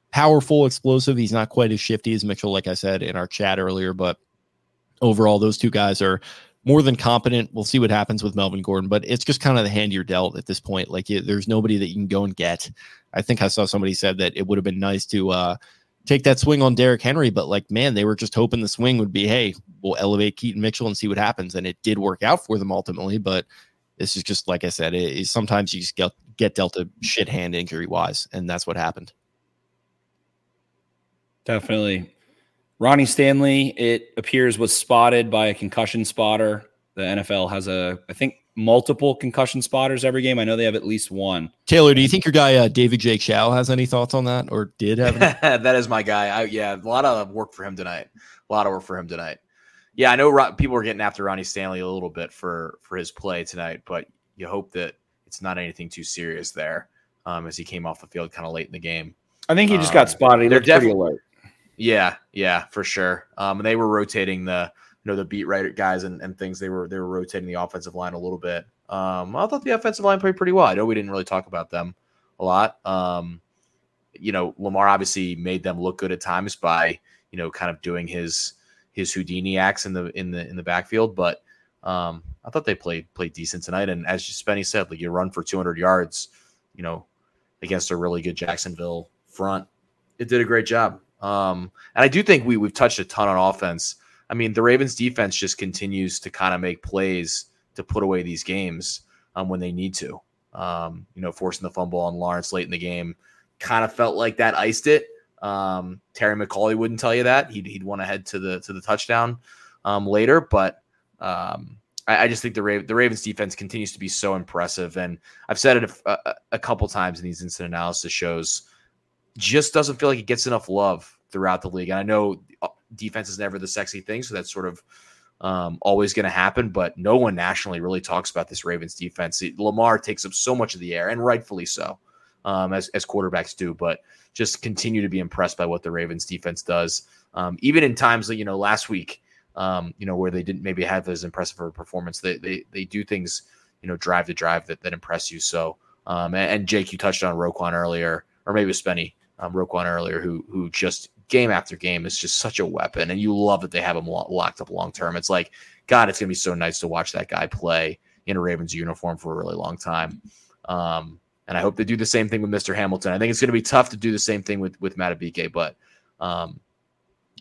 powerful, explosive. He's not quite as shifty as Mitchell, like I said in our chat earlier, but overall, those two guys are more than competent. We'll see what happens with Melvin Gordon, but it's just kind of the hand you're dealt at this point. Like there's nobody that you can go and get. I think I saw somebody said that it would have been nice to uh, take that swing on Derrick Henry, but like, man, they were just hoping the swing would be, hey, we'll elevate Keaton Mitchell and see what happens. And it did work out for them ultimately, but this is just like I said. It, sometimes you just get get dealt a shit hand injury wise, and that's what happened. Definitely, Ronnie Stanley. It appears was spotted by a concussion spotter. The NFL has a, I think, multiple concussion spotters every game. I know they have at least one. Taylor, do you think your guy uh, David Jake Chow has any thoughts on that, or did have? <laughs> that is my guy. I, yeah, a lot of work for him tonight. A lot of work for him tonight yeah, I know Ron, people are getting after Ronnie Stanley a little bit for for his play tonight, but you hope that it's not anything too serious there, um, as he came off the field kind of late in the game. I think he just um, got spotted. He they're pretty alert. Yeah, yeah, for sure. Um, and they were rotating the you know the beat writer guys and, and things. They were they were rotating the offensive line a little bit. Um, I thought the offensive line played pretty well. I know we didn't really talk about them a lot. Um, you know, Lamar obviously made them look good at times by you know kind of doing his his Houdini acts in the in the in the backfield. But um, I thought they played played decent tonight. And as Spenny said, like you run for 200 yards, you know, against a really good Jacksonville front, it did a great job. Um, and I do think we we've touched a ton on offense. I mean, the Ravens defense just continues to kind of make plays to put away these games um, when they need to. Um, you know, forcing the fumble on Lawrence late in the game kind of felt like that iced it. Um, Terry McAulay wouldn't tell you that he'd he'd want to head to the to the touchdown um, later, but um, I, I, just think the the Ravens defense continues to be so impressive, and I've said it a, a, a couple times in these instant analysis shows. Just doesn't feel like it gets enough love throughout the league, and I know uh, defense is never the sexy thing, so that's sort of um, always going to happen. But no one nationally really talks about this Ravens defense. Lamar takes up so much of the air, and rightfully so, um, as as quarterbacks do. But just continue to be impressed by what the Ravens defense does. Um, even in times that, you know, last week, um, you know, where they didn't maybe have as impressive a performance, they, they, they do things, you know, drive to drive that, that impress you. So, um, and, and, Jake, you touched on Roquan earlier, or maybe it was Spenny, um, Roquan earlier, who, who just game after game is just such a weapon. And you love that they have him locked up long term. It's like, God, it's going to be so nice to watch that guy play in a Ravens uniform for a really long time. Um, and I hope they do the same thing with Mr. Hamilton. I think it's going to be tough to do the same thing with with Madubuike, but um,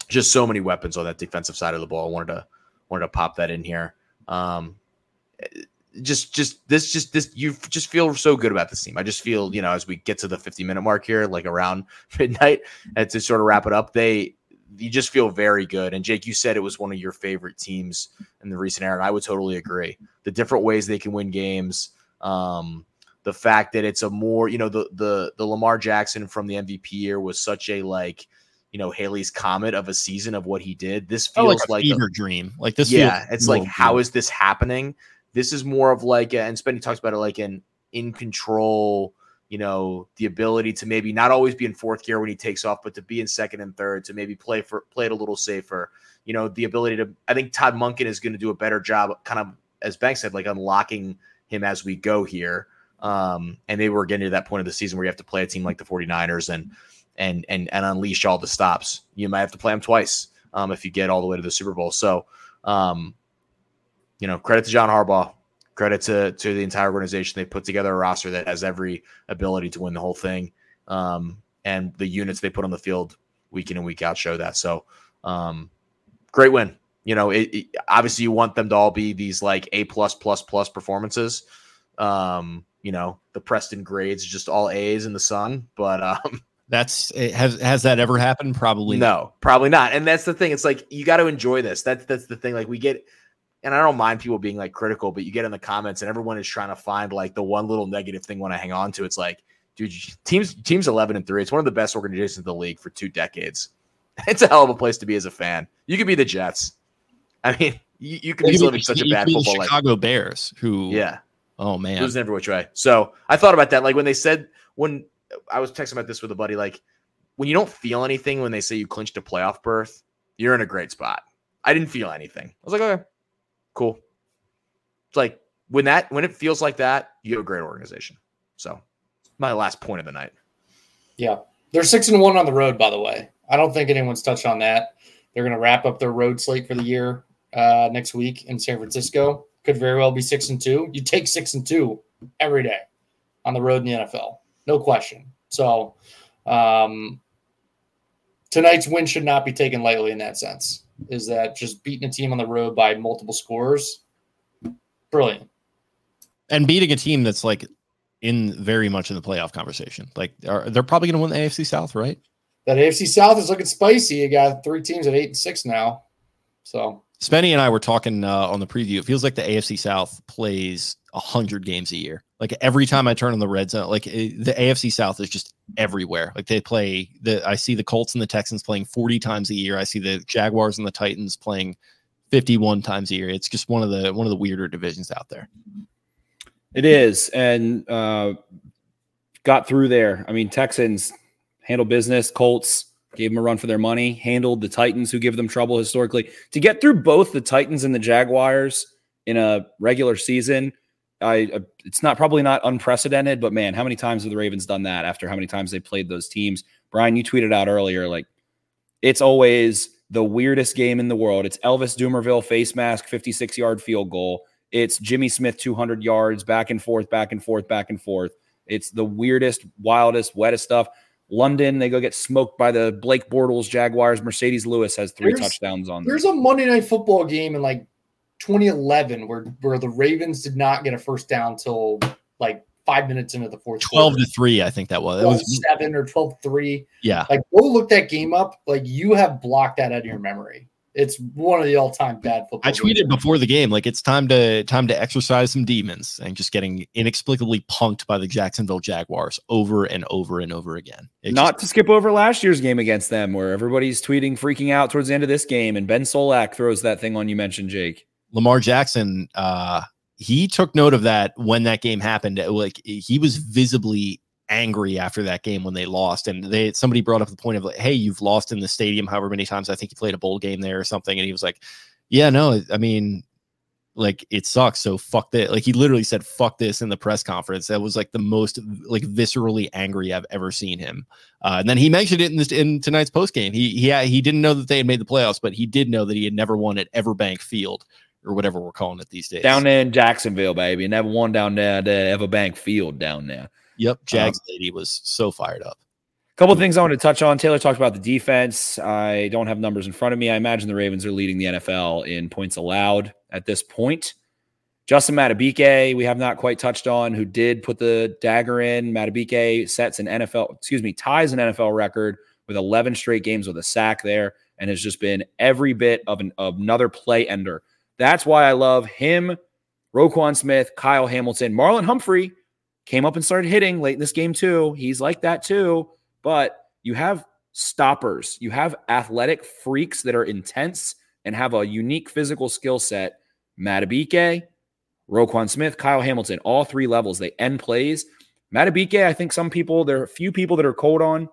just so many weapons on that defensive side of the ball. I wanted to wanted to pop that in here. Um, just just this just this you just feel so good about this team. I just feel you know as we get to the 50 minute mark here, like around <laughs> midnight, and to sort of wrap it up, they you just feel very good. And Jake, you said it was one of your favorite teams in the recent era, and I would totally agree. The different ways they can win games. Um, the fact that it's a more, you know, the the the Lamar Jackson from the MVP year was such a like, you know Halley's comet of a season of what he did. This Oh, feels like a like fever dream. Like this. yeah, feels it's like real how is this happening? This is more of like, and Spenny talks about it like an in control. You know, the ability to maybe not always be in fourth gear when he takes off, but to be in second and third, to maybe play for play it a little safer. You know, the ability to. I think Todd Monken is going to do a better job, kind of as Bank said, like unlocking him as we go here. Um, and maybe we're getting to that point of the season where you have to play a team like the 49ers and and and and unleash all the stops. You might have to play them twice um, if you get all the way to the Super Bowl. So, um, you know, credit to John Harbaugh, credit to to the entire organization. They put together a roster that has every ability to win the whole thing, um, and the units they put on the field week in and week out show that. So, um, great win. You know, it, it- obviously you want them to all be these like A plus plus plus performances. Um, you know, the Preston grades just all A's in the sun, but um, <laughs> That's has has that ever happened? Probably not. no, probably not. And that's the thing. It's like you got to enjoy this. That's that's the thing. Like we get, and I don't mind people being like critical, but you get in the comments and everyone is trying to find like the one little negative thing when I hang on to. It's like, dude, teams teams eleven and three. It's one of the best organizations in the league for two decades. <laughs> It's a hell of a place to be as a fan. You could be the Jets. I mean, you, you could be living such a bad football life. Chicago Bears, who Yeah. Oh man, losing every which way. So I thought about that. Like when they said when I was texting about this with a buddy, like when you don't feel anything when they say you clinched a playoff berth, you're in a great spot. I didn't feel anything. I was like, okay, cool. It's like when that when it feels like that, you have a great organization. So my last point of the night. Yeah. They're six and one on the road, by the way. I don't think anyone's touched on that. They're to wrap up their road slate for the year uh, next week in San Francisco. Could very well be six and two. You take six and two every day on the road in the NFL, no question. So um, tonight's win should not be taken lightly in that sense. Is that just beating a team on the road by multiple scores? Brilliant. and beating a team that's like in very much in the playoff conversation. Like are, they're probably going to win the AFC South, right? That AFC South is looking spicy. You got three teams at eight and six now. So Spenny and I were talking uh, on the preview. It feels like the AFC South plays hundred games a year. Like every time I turn on the red zone, like it, the AFC South is just everywhere. Like they play the. I see the Colts and the Texans playing forty times a year. I see the Jaguars and the Titans playing fifty-one times a year. It's just one of the one of the weirder divisions out there. It is, and uh, got through there. I mean, Texans handle business. Colts gave them a run for their money. Handled the Titans, who give them trouble historically. To get through both the Titans and the Jaguars in a regular season, I uh, it's not probably not unprecedented. But man, how many times have the Ravens done that? After how many times they played those teams? Brian, you tweeted out earlier like it's always the weirdest game in the world. It's Elvis Dumervil face mask, 56 yard field goal. It's Jimmy Smith 200 yards back and forth, back and forth, back and forth. It's the weirdest, wildest, wettest stuff. London, they go get smoked by the Blake Bortles Jaguars. Marcedes Lewis has three There's- touchdowns on them. There's a Monday night football game in like 2011 where where the Ravens did not get a first down till like five minutes into the fourth. Twelve quarter. to three, I think that was. It was seven or 12 3. yeah. Like go look that game up. Like you have blocked that out of your memory. It's one of the all time bad football. I tweeted games. before the game, like it's time to time to exercise some demons, and just getting inexplicably punked by the Jacksonville Jaguars over and over and over again. It Not just- to skip over last year's game against them, where everybody's tweeting, freaking out towards the end of this game, and Ben Solak throws that thing on you mentioned, Jake. Lamar Jackson. Uh, he took note of that when that game happened. Like he was visibly angry after that game when they lost, and they somebody brought up the point of like, "Hey, you've lost in the stadium however many times. I think you played a bowl game there or something." And he was like, "Yeah, no, I mean." Like it sucks. So fuck that. Like he literally said "fuck this" in the press conference. That was like the most like viscerally angry I've ever seen him. Uh, and then he mentioned it in this in tonight's post game. He he he didn't know that they had made the playoffs, but he did know that he had never won at Everbank Field or whatever we're calling it these days. Down there in Jacksonville, baby. And never one down there at Everbank Field down there. Yep, uh, Jags lady was so fired up. A couple of things I want to touch on. Taylor talked about the defense. I don't have numbers in front of me. I imagine the Ravens are leading the NFL in points allowed at this point. Justin Madubuike, we have not quite touched on, who did put the dagger in. Madubuike sets an NFL, excuse me, ties an NFL record with 11 straight games with a sack there and has just been every bit of, an, of another play ender. That's why I love him, Roquan Smith, Kyle Hamilton, Marlon Humphrey came up and started hitting late in this game too. He's like that too. But you have stoppers. You have athletic freaks that are intense and have a unique physical skill set. Madubuike, Roquan Smith, Kyle Hamilton, all three levels. They end plays. Madubuike, I think some people, there are a few people that are cold on.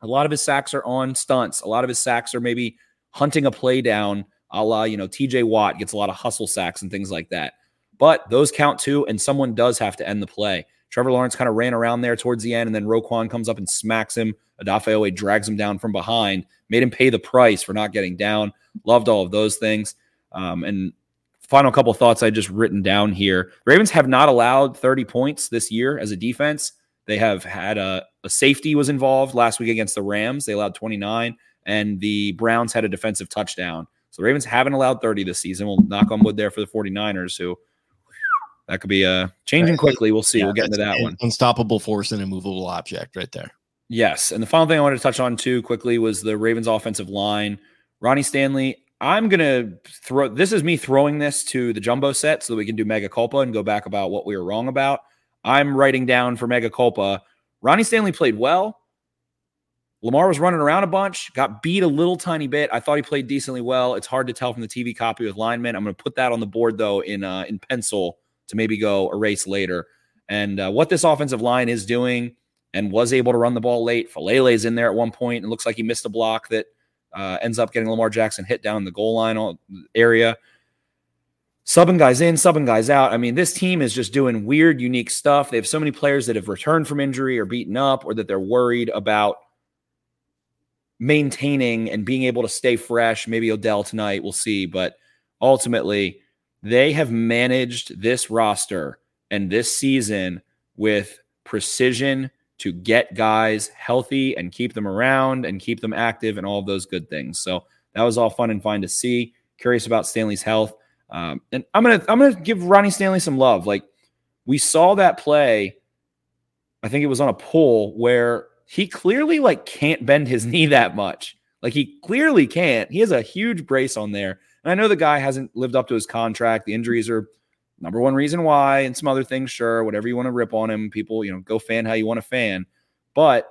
A lot of his sacks are on stunts. A lot of his sacks are maybe hunting a play down, a la, you know, TJ Watt gets a lot of hustle sacks and things like that. But those count too, and someone does have to end the play. Trevor Lawrence kind of ran around there towards the end, and then Roquan comes up and smacks him. Odafe drags him down from behind, made him pay the price for not getting down. Loved all of those things. Um, and final couple thoughts I just written down here. Ravens have not allowed 30 points this year as a defense. They have had a, a safety was involved last week against the Rams. They allowed 29, and the Browns had a defensive touchdown. So the Ravens haven't allowed 30 this season. We'll knock on wood there for the 49ers, who that could be uh, changing quickly. We'll see. Yeah, we'll get into that one. Unstoppable force and immovable object right there. Yes. And the final thing I wanted to touch on too quickly was the Ravens offensive line. Ronnie Stanley, I'm going to throw this is me throwing this to the jumbo set so that we can do mega culpa and go back about what we were wrong about. I'm writing down for mega culpa. Ronnie Stanley played well. Lamar was running around a bunch, got beat a little tiny bit. I thought he played decently well. It's hard to tell from the TV copy with linemen. I'm going to put that on the board though in uh, in pencil to maybe go erase later. And uh, what this offensive line is doing and was able to run the ball late. Faalele's in there at one and looks like he missed a block that uh, ends up getting Lamar Jackson hit down the goal line area. Subbing guys in, subbing guys out. I mean, this team is just doing weird, unique stuff. They have so many players that have returned from injury or beaten up or that they're worried about maintaining and being able to stay fresh. Maybe Odell tonight, we'll see. But ultimately, they have managed this roster and this season with precision to get guys healthy and keep them around and keep them active and all of those good things. So that was all fun and fine to see. Curious about Stanley's health. Um, and I'm gonna I'm gonna give Ronnie Stanley some love. Like we saw that play, I think it was on a pull where he clearly like can't bend his <laughs> knee that much. Like he clearly can't. He has a huge brace on there. And I know the guy hasn't lived up to his contract. The injuries are number one reason why, and some other things, sure, whatever you want to rip on him. People, you know, go fan how you want to fan. But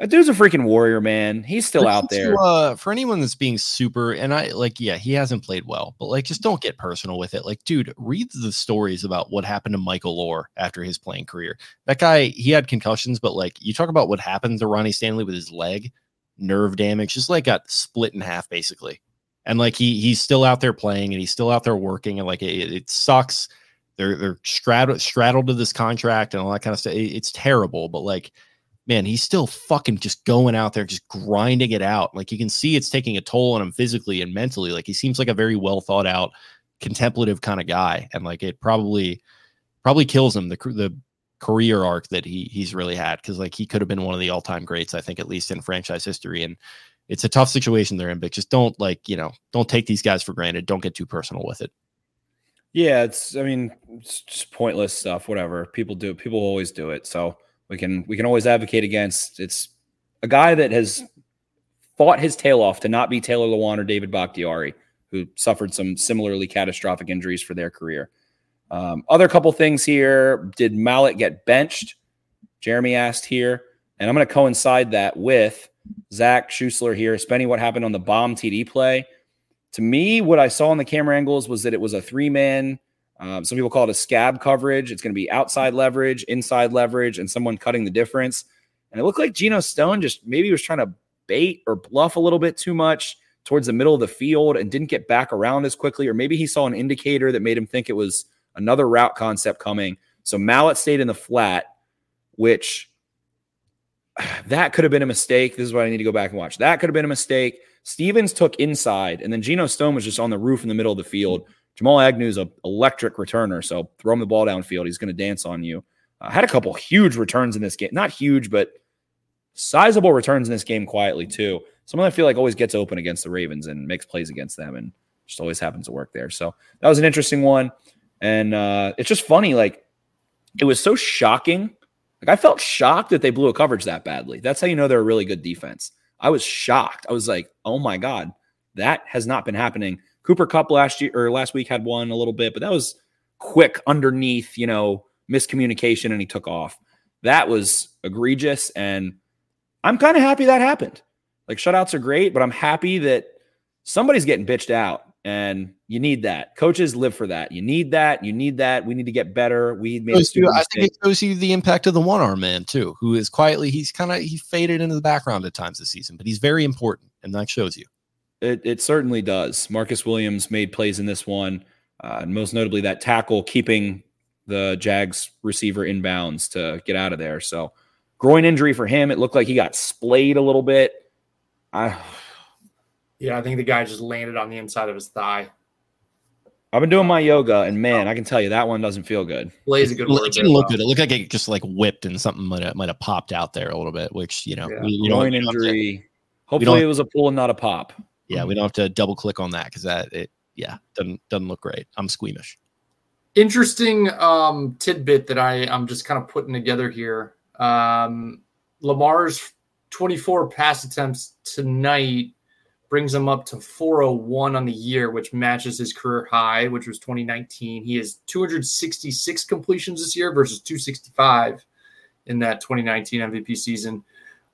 that dude's a freaking warrior, man. He's still out there. To, uh, for anyone that's being super, and I like, yeah, he hasn't played well, but like, just don't get personal with it. Like, dude, read the stories about what happened to Michael Oher after his playing career. That guy, he had concussions, but like, you talk about what happened to Ronnie Stanley with his leg, nerve damage, just like got split in half, basically and like he he's still out there playing and he's still out there working and like it, it sucks they're they're straddled straddled to this contract and all that kind of stuff it, it's terrible but like man he's still fucking just going out there just grinding it out like you can see it's taking a toll on him physically and mentally like he seems like a very well thought out contemplative kind of guy and like it probably probably kills him the the career arc that he he's really had because like he could have been one of the all-time greats i think at least in franchise history and it's a tough situation they're in, but just don't like, you know, don't take these guys for granted. Don't get too personal with it. Yeah, it's I mean, it's just pointless stuff, whatever. People do people always do it. So we can we can always advocate against it's a guy that has fought his tail off to not be Taylor Lewan or David Bakhtiari, who suffered some similarly catastrophic injuries for their career. Um, other couple things here. Did Maulet get benched? Jeremy asked here. And I'm going to coincide that with Zach Schusler here, Spenny, what happened on the bomb TD play. To me, what I saw in the camera angles was that it was a three man. Um, some people call it a scab coverage. It's going to be outside leverage, inside leverage, and someone cutting the difference. And it looked like Geno Stone just maybe was trying to bait or bluff a little bit too much towards the middle of the field and didn't get back around as quickly. Or maybe he saw an indicator that made him think it was another route concept coming. So Maulet stayed in the flat, which <sighs> that could have been a mistake. This is what I need to go back and watch. That could have been a mistake. Stephens took inside, and then Geno Stone was just on the roof in the middle of the field. Jamal Agnew's an electric returner, so throw him the ball downfield. He's going to dance on you. Uh, had a couple huge returns in this game. Not huge, but sizable returns in this game quietly, too. Someone I feel like always gets open against the Ravens and makes plays against them and just always happens to work there. So that was an interesting one. And uh, it's just funny. Like, it was so shocking like I felt shocked that they blew a coverage that badly. That's how you know they're a really good defense. I was shocked. I was like, oh my God, that has not been happening. Cooper Kupp last year or last week had one a little bit, but that was quick underneath, you know, miscommunication and he took off. That was egregious. And I'm kind of happy that happened. Like shutouts are great, but I'm happy that somebody's getting bitched out. And you need that. Coaches live for that. You need that. You need that. We need to get better. We made. You, I think it shows you the impact of the one arm man too, who is quietly. He's kind of he faded into the background at times this season, but he's very important, and that shows you. It, it certainly does. Marcus Williams made plays in this one, uh, and most notably that tackle keeping the Jags receiver inbounds to get out of there. So groin injury for him. It looked like he got splayed a little bit. I yeah, I think the guy just landed on the inside of his thigh. I've been doing my yoga, and man, I can tell you that one doesn't feel good. Plays a good It didn't look good. It looked like it just like whipped and something might have, might have popped out there a little bit, which you know, yeah. we, groin injury. Hopefully, it was a pull and not a pop. Yeah, we don't have to double click on that because that it yeah doesn't doesn't look great. I'm squeamish. Interesting um, tidbit that I I'm just kind of putting together here. Um, Lamar's 24 pass attempts tonight brings him up to 401 on the year, which matches his career high, which was 2019. He has 266 completions this year versus 265 in that 2019 MVP season.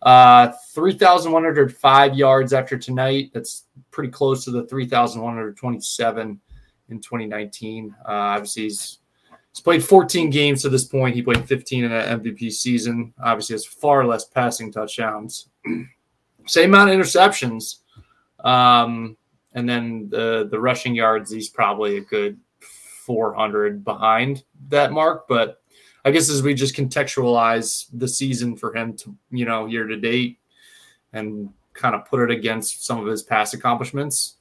Uh, 3,105 yards after tonight. That's pretty close to the 3,127 in 2019. Uh, obviously, he's, he's played 14 games to this point. He played 15 in that MVP season. Obviously, has far less passing touchdowns. <clears throat> Same amount of interceptions. Um, and then the the rushing yards, he's probably a good 400 behind that mark. But I guess as we just contextualize the season for him to, you know, year to date and kind of put it against some of his past accomplishments,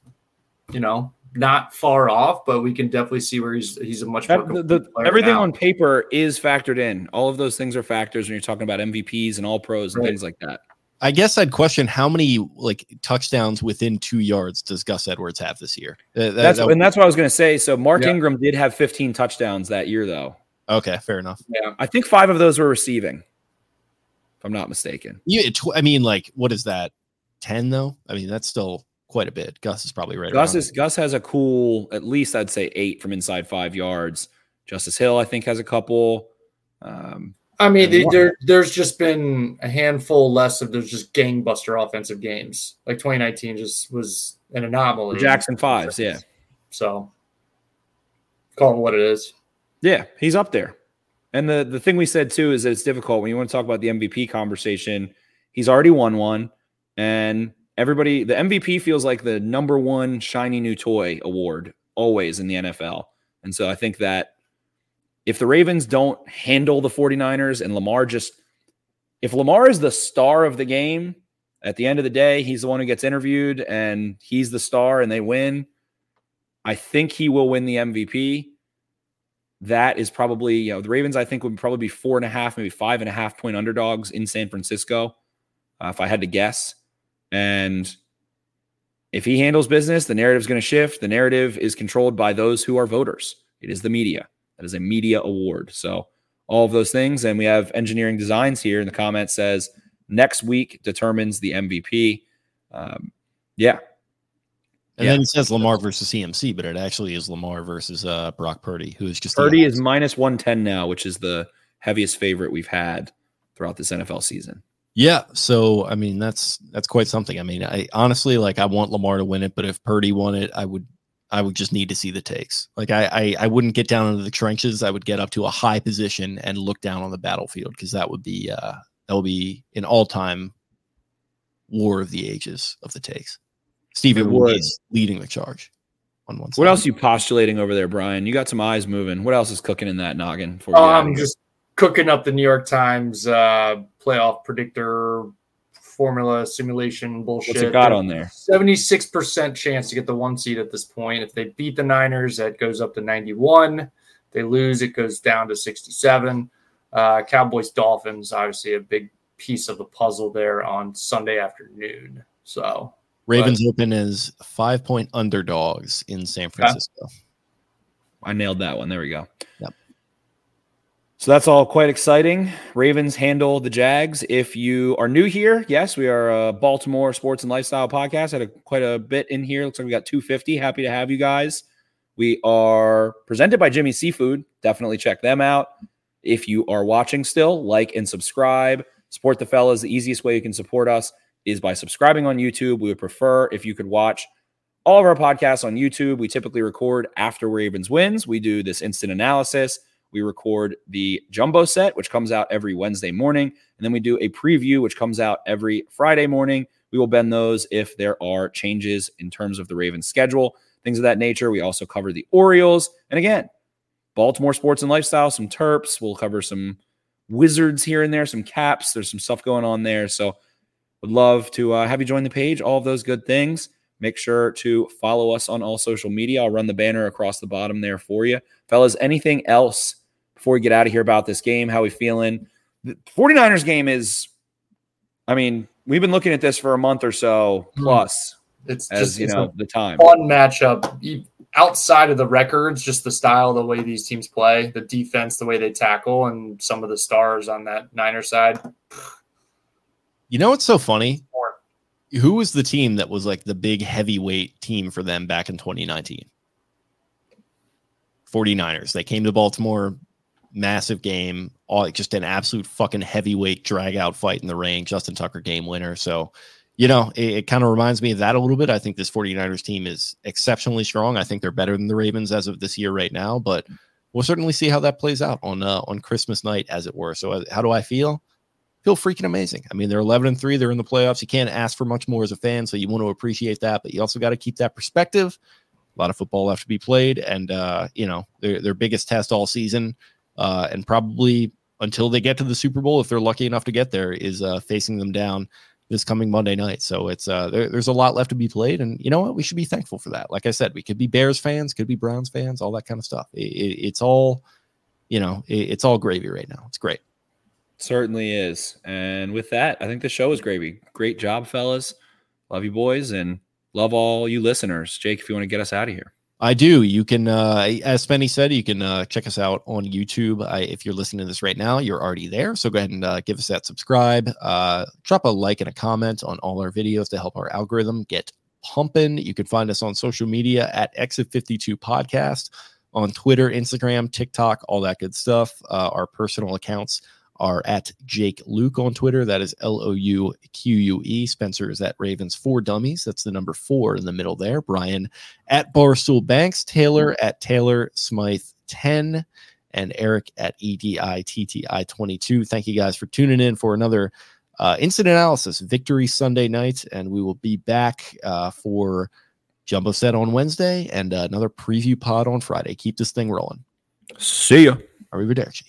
you know, not far off, but we can definitely see where he's he's a much more the, the, everything now. on paper is factored in. All of those things are factors when you're talking about MVPs and all pros and right. things like that. I guess I'd question how many like touchdowns within two yards does Gus Edwards have this year? Uh, that, that's that, and that's what I was going to say. So Mark yeah. Ingram did have 15 touchdowns that year, though. Okay, fair enough. Yeah, I think five of those were receiving, if I'm not mistaken. Yeah, I mean, like, what is that? Ten though? I mean, that's still quite a bit. Gus is probably right. Gus is Gus has a cool, at least I'd say eight from inside five yards. Justice Hill, I think, has a couple. Um, I mean, the, there, there's just been a handful less of those just gangbuster offensive games. Like 2019 just was an anomaly. Jackson fives, yeah. So call him what it is. Yeah, he's up there. And the the thing we said too is that it's difficult when you want to talk about the MVP conversation. He's already won one, and everybody the MVP feels like the number one shiny new toy award always in the NFL. And so I think that if the Ravens don't handle the 49ers and Lamar just, if Lamar is the star of the game, at the end of the day, he's the one who gets interviewed and he's the star and they win. I think he will win the MVP. That is probably, you know, the Ravens, I think, would probably be four and a half, maybe five and a half point underdogs in San Francisco, uh, if I had to guess. And if he handles business, the narrative is going to shift. The narrative is controlled by those who are voters, it is the media. That is a media award. So all of those things. And we have engineering designs here in the comment says next week determines the MVP. Um, yeah. And yeah. then it says Lamar versus CMC, but it actually is Lamar versus uh, Brock Purdy, who is just Purdy is minus 110 now, which is the heaviest favorite we've had throughout this NFL season. Yeah, so I mean that's that's quite something. I mean, I honestly like I want Lamar to win it, but if Purdy won it, I would I would just need to see the takes. Like I, I, I wouldn't get down into the trenches. I would get up to a high position and look down on the battlefield because that would be uh, that would be an all time war of the ages of the takes. Stephen Wood leading the charge on one side. What else are you postulating over there, Brian? You got some eyes moving. What else is cooking in that noggin? For oh, I'm just cooking up the New York Times uh, playoff predictor formula simulation bullshit. What's it got on there? 76% chance to get the one seed at this point. If they beat the Niners, that goes up to 91. If they lose, it goes down to 67. Uh, Cowboys Dolphins, obviously a big piece of the puzzle there on Sunday afternoon. So Ravens but, open as five point underdogs in San Francisco. I nailed that one. There we go. Yep. So that's all quite exciting. Ravens handle the Jags. If you are new here, yes, we are a Baltimore sports and lifestyle podcast. Had a, quite a bit in here. Looks like we got 250. Happy to have you guys. We are presented by Jimmy Seafood. Definitely check them out. If you are watching still, like and subscribe. Support the fellas. The easiest way you can support us is by subscribing on YouTube. We would prefer if you could watch all of our podcasts on YouTube. We typically record after Ravens wins. We do this instant analysis. We record the jumbo set, which comes out every Wednesday morning. And then we do a preview, which comes out every Friday morning. We will bend those if there are changes in terms of the Ravens schedule, things of that nature. We also cover the Orioles. And again, Baltimore sports and lifestyle, some Terps. We'll cover some Wizards here and there, some Caps. There's some stuff going on there. So would love to uh, have you join the page, all of those good things. Make sure to follow us on all social media. I'll run the banner across the bottom there for you. Fellas, anything else before we get out of here about this game? How we feeling? The 49ers game is, I mean, we've been looking at this for a month or so Hmm. plus, It's as just you it's know, the time. fun matchup. Outside of the records, just the style, the way these teams play, the defense, the way they tackle, and some of the stars on that Niner side. You know what's so funny? Who was the team that was like the big heavyweight team for them back in 2019? 49ers. They came to Baltimore, massive game, all just an absolute fucking heavyweight drag out fight in the rain. Justin Tucker game winner. So, you know, it, it kind of reminds me of that a little bit. I think this 49ers team is exceptionally strong. I think they're better than the Ravens as of this year right now, but we'll certainly see how that plays out on uh, on Christmas night, as it were. So, uh, how do I feel? Feel freaking amazing. I mean, they're 11 and three. They're in the playoffs. You can't ask for much more as a fan, so you want to appreciate that, but you also got to keep that perspective. A lot of football left to be played, and uh, you know their their biggest test all season, uh, and probably until they get to the Super Bowl, if they're lucky enough to get there, is uh, facing them down this coming Monday night. So it's uh, there, there's a lot left to be played, and you know what? We should be thankful for that. Like I said, we could be Bears fans, could be Browns fans, all that kind of stuff. It, it, it's all, you know, it, it's all gravy right now. It's great. Certainly is. And with that, I think the show is gravy. Great job, fellas. Love you, boys, and love all you listeners. Jake, if you want to get us out of here. I do. You can, uh, as Spenny said, you can uh, check us out on YouTube. I, if you're listening to this right now, you're already there. So go ahead and uh, give us that subscribe. Uh, drop a like and a comment on all our videos to help our algorithm get pumping. You can find us on social media at Exit 52 Podcast on Twitter, Instagram, TikTok, all that good stuff. Uh, our personal accounts are at Jake Louque on Twitter. That is L O U Q U E. Spencer is at Ravens for Dummies. That's the number four in the middle there. Brian at Barstool Banks. Taylor at Taylor Smyth 10. And Eric at E EDITTI 22. Thank you guys for tuning in for another uh, instant analysis victory Sunday night. And we will be back uh, for Jumbo Set on Wednesday and uh, another preview pod on Friday. Keep this thing rolling. See ya. Arrivederci.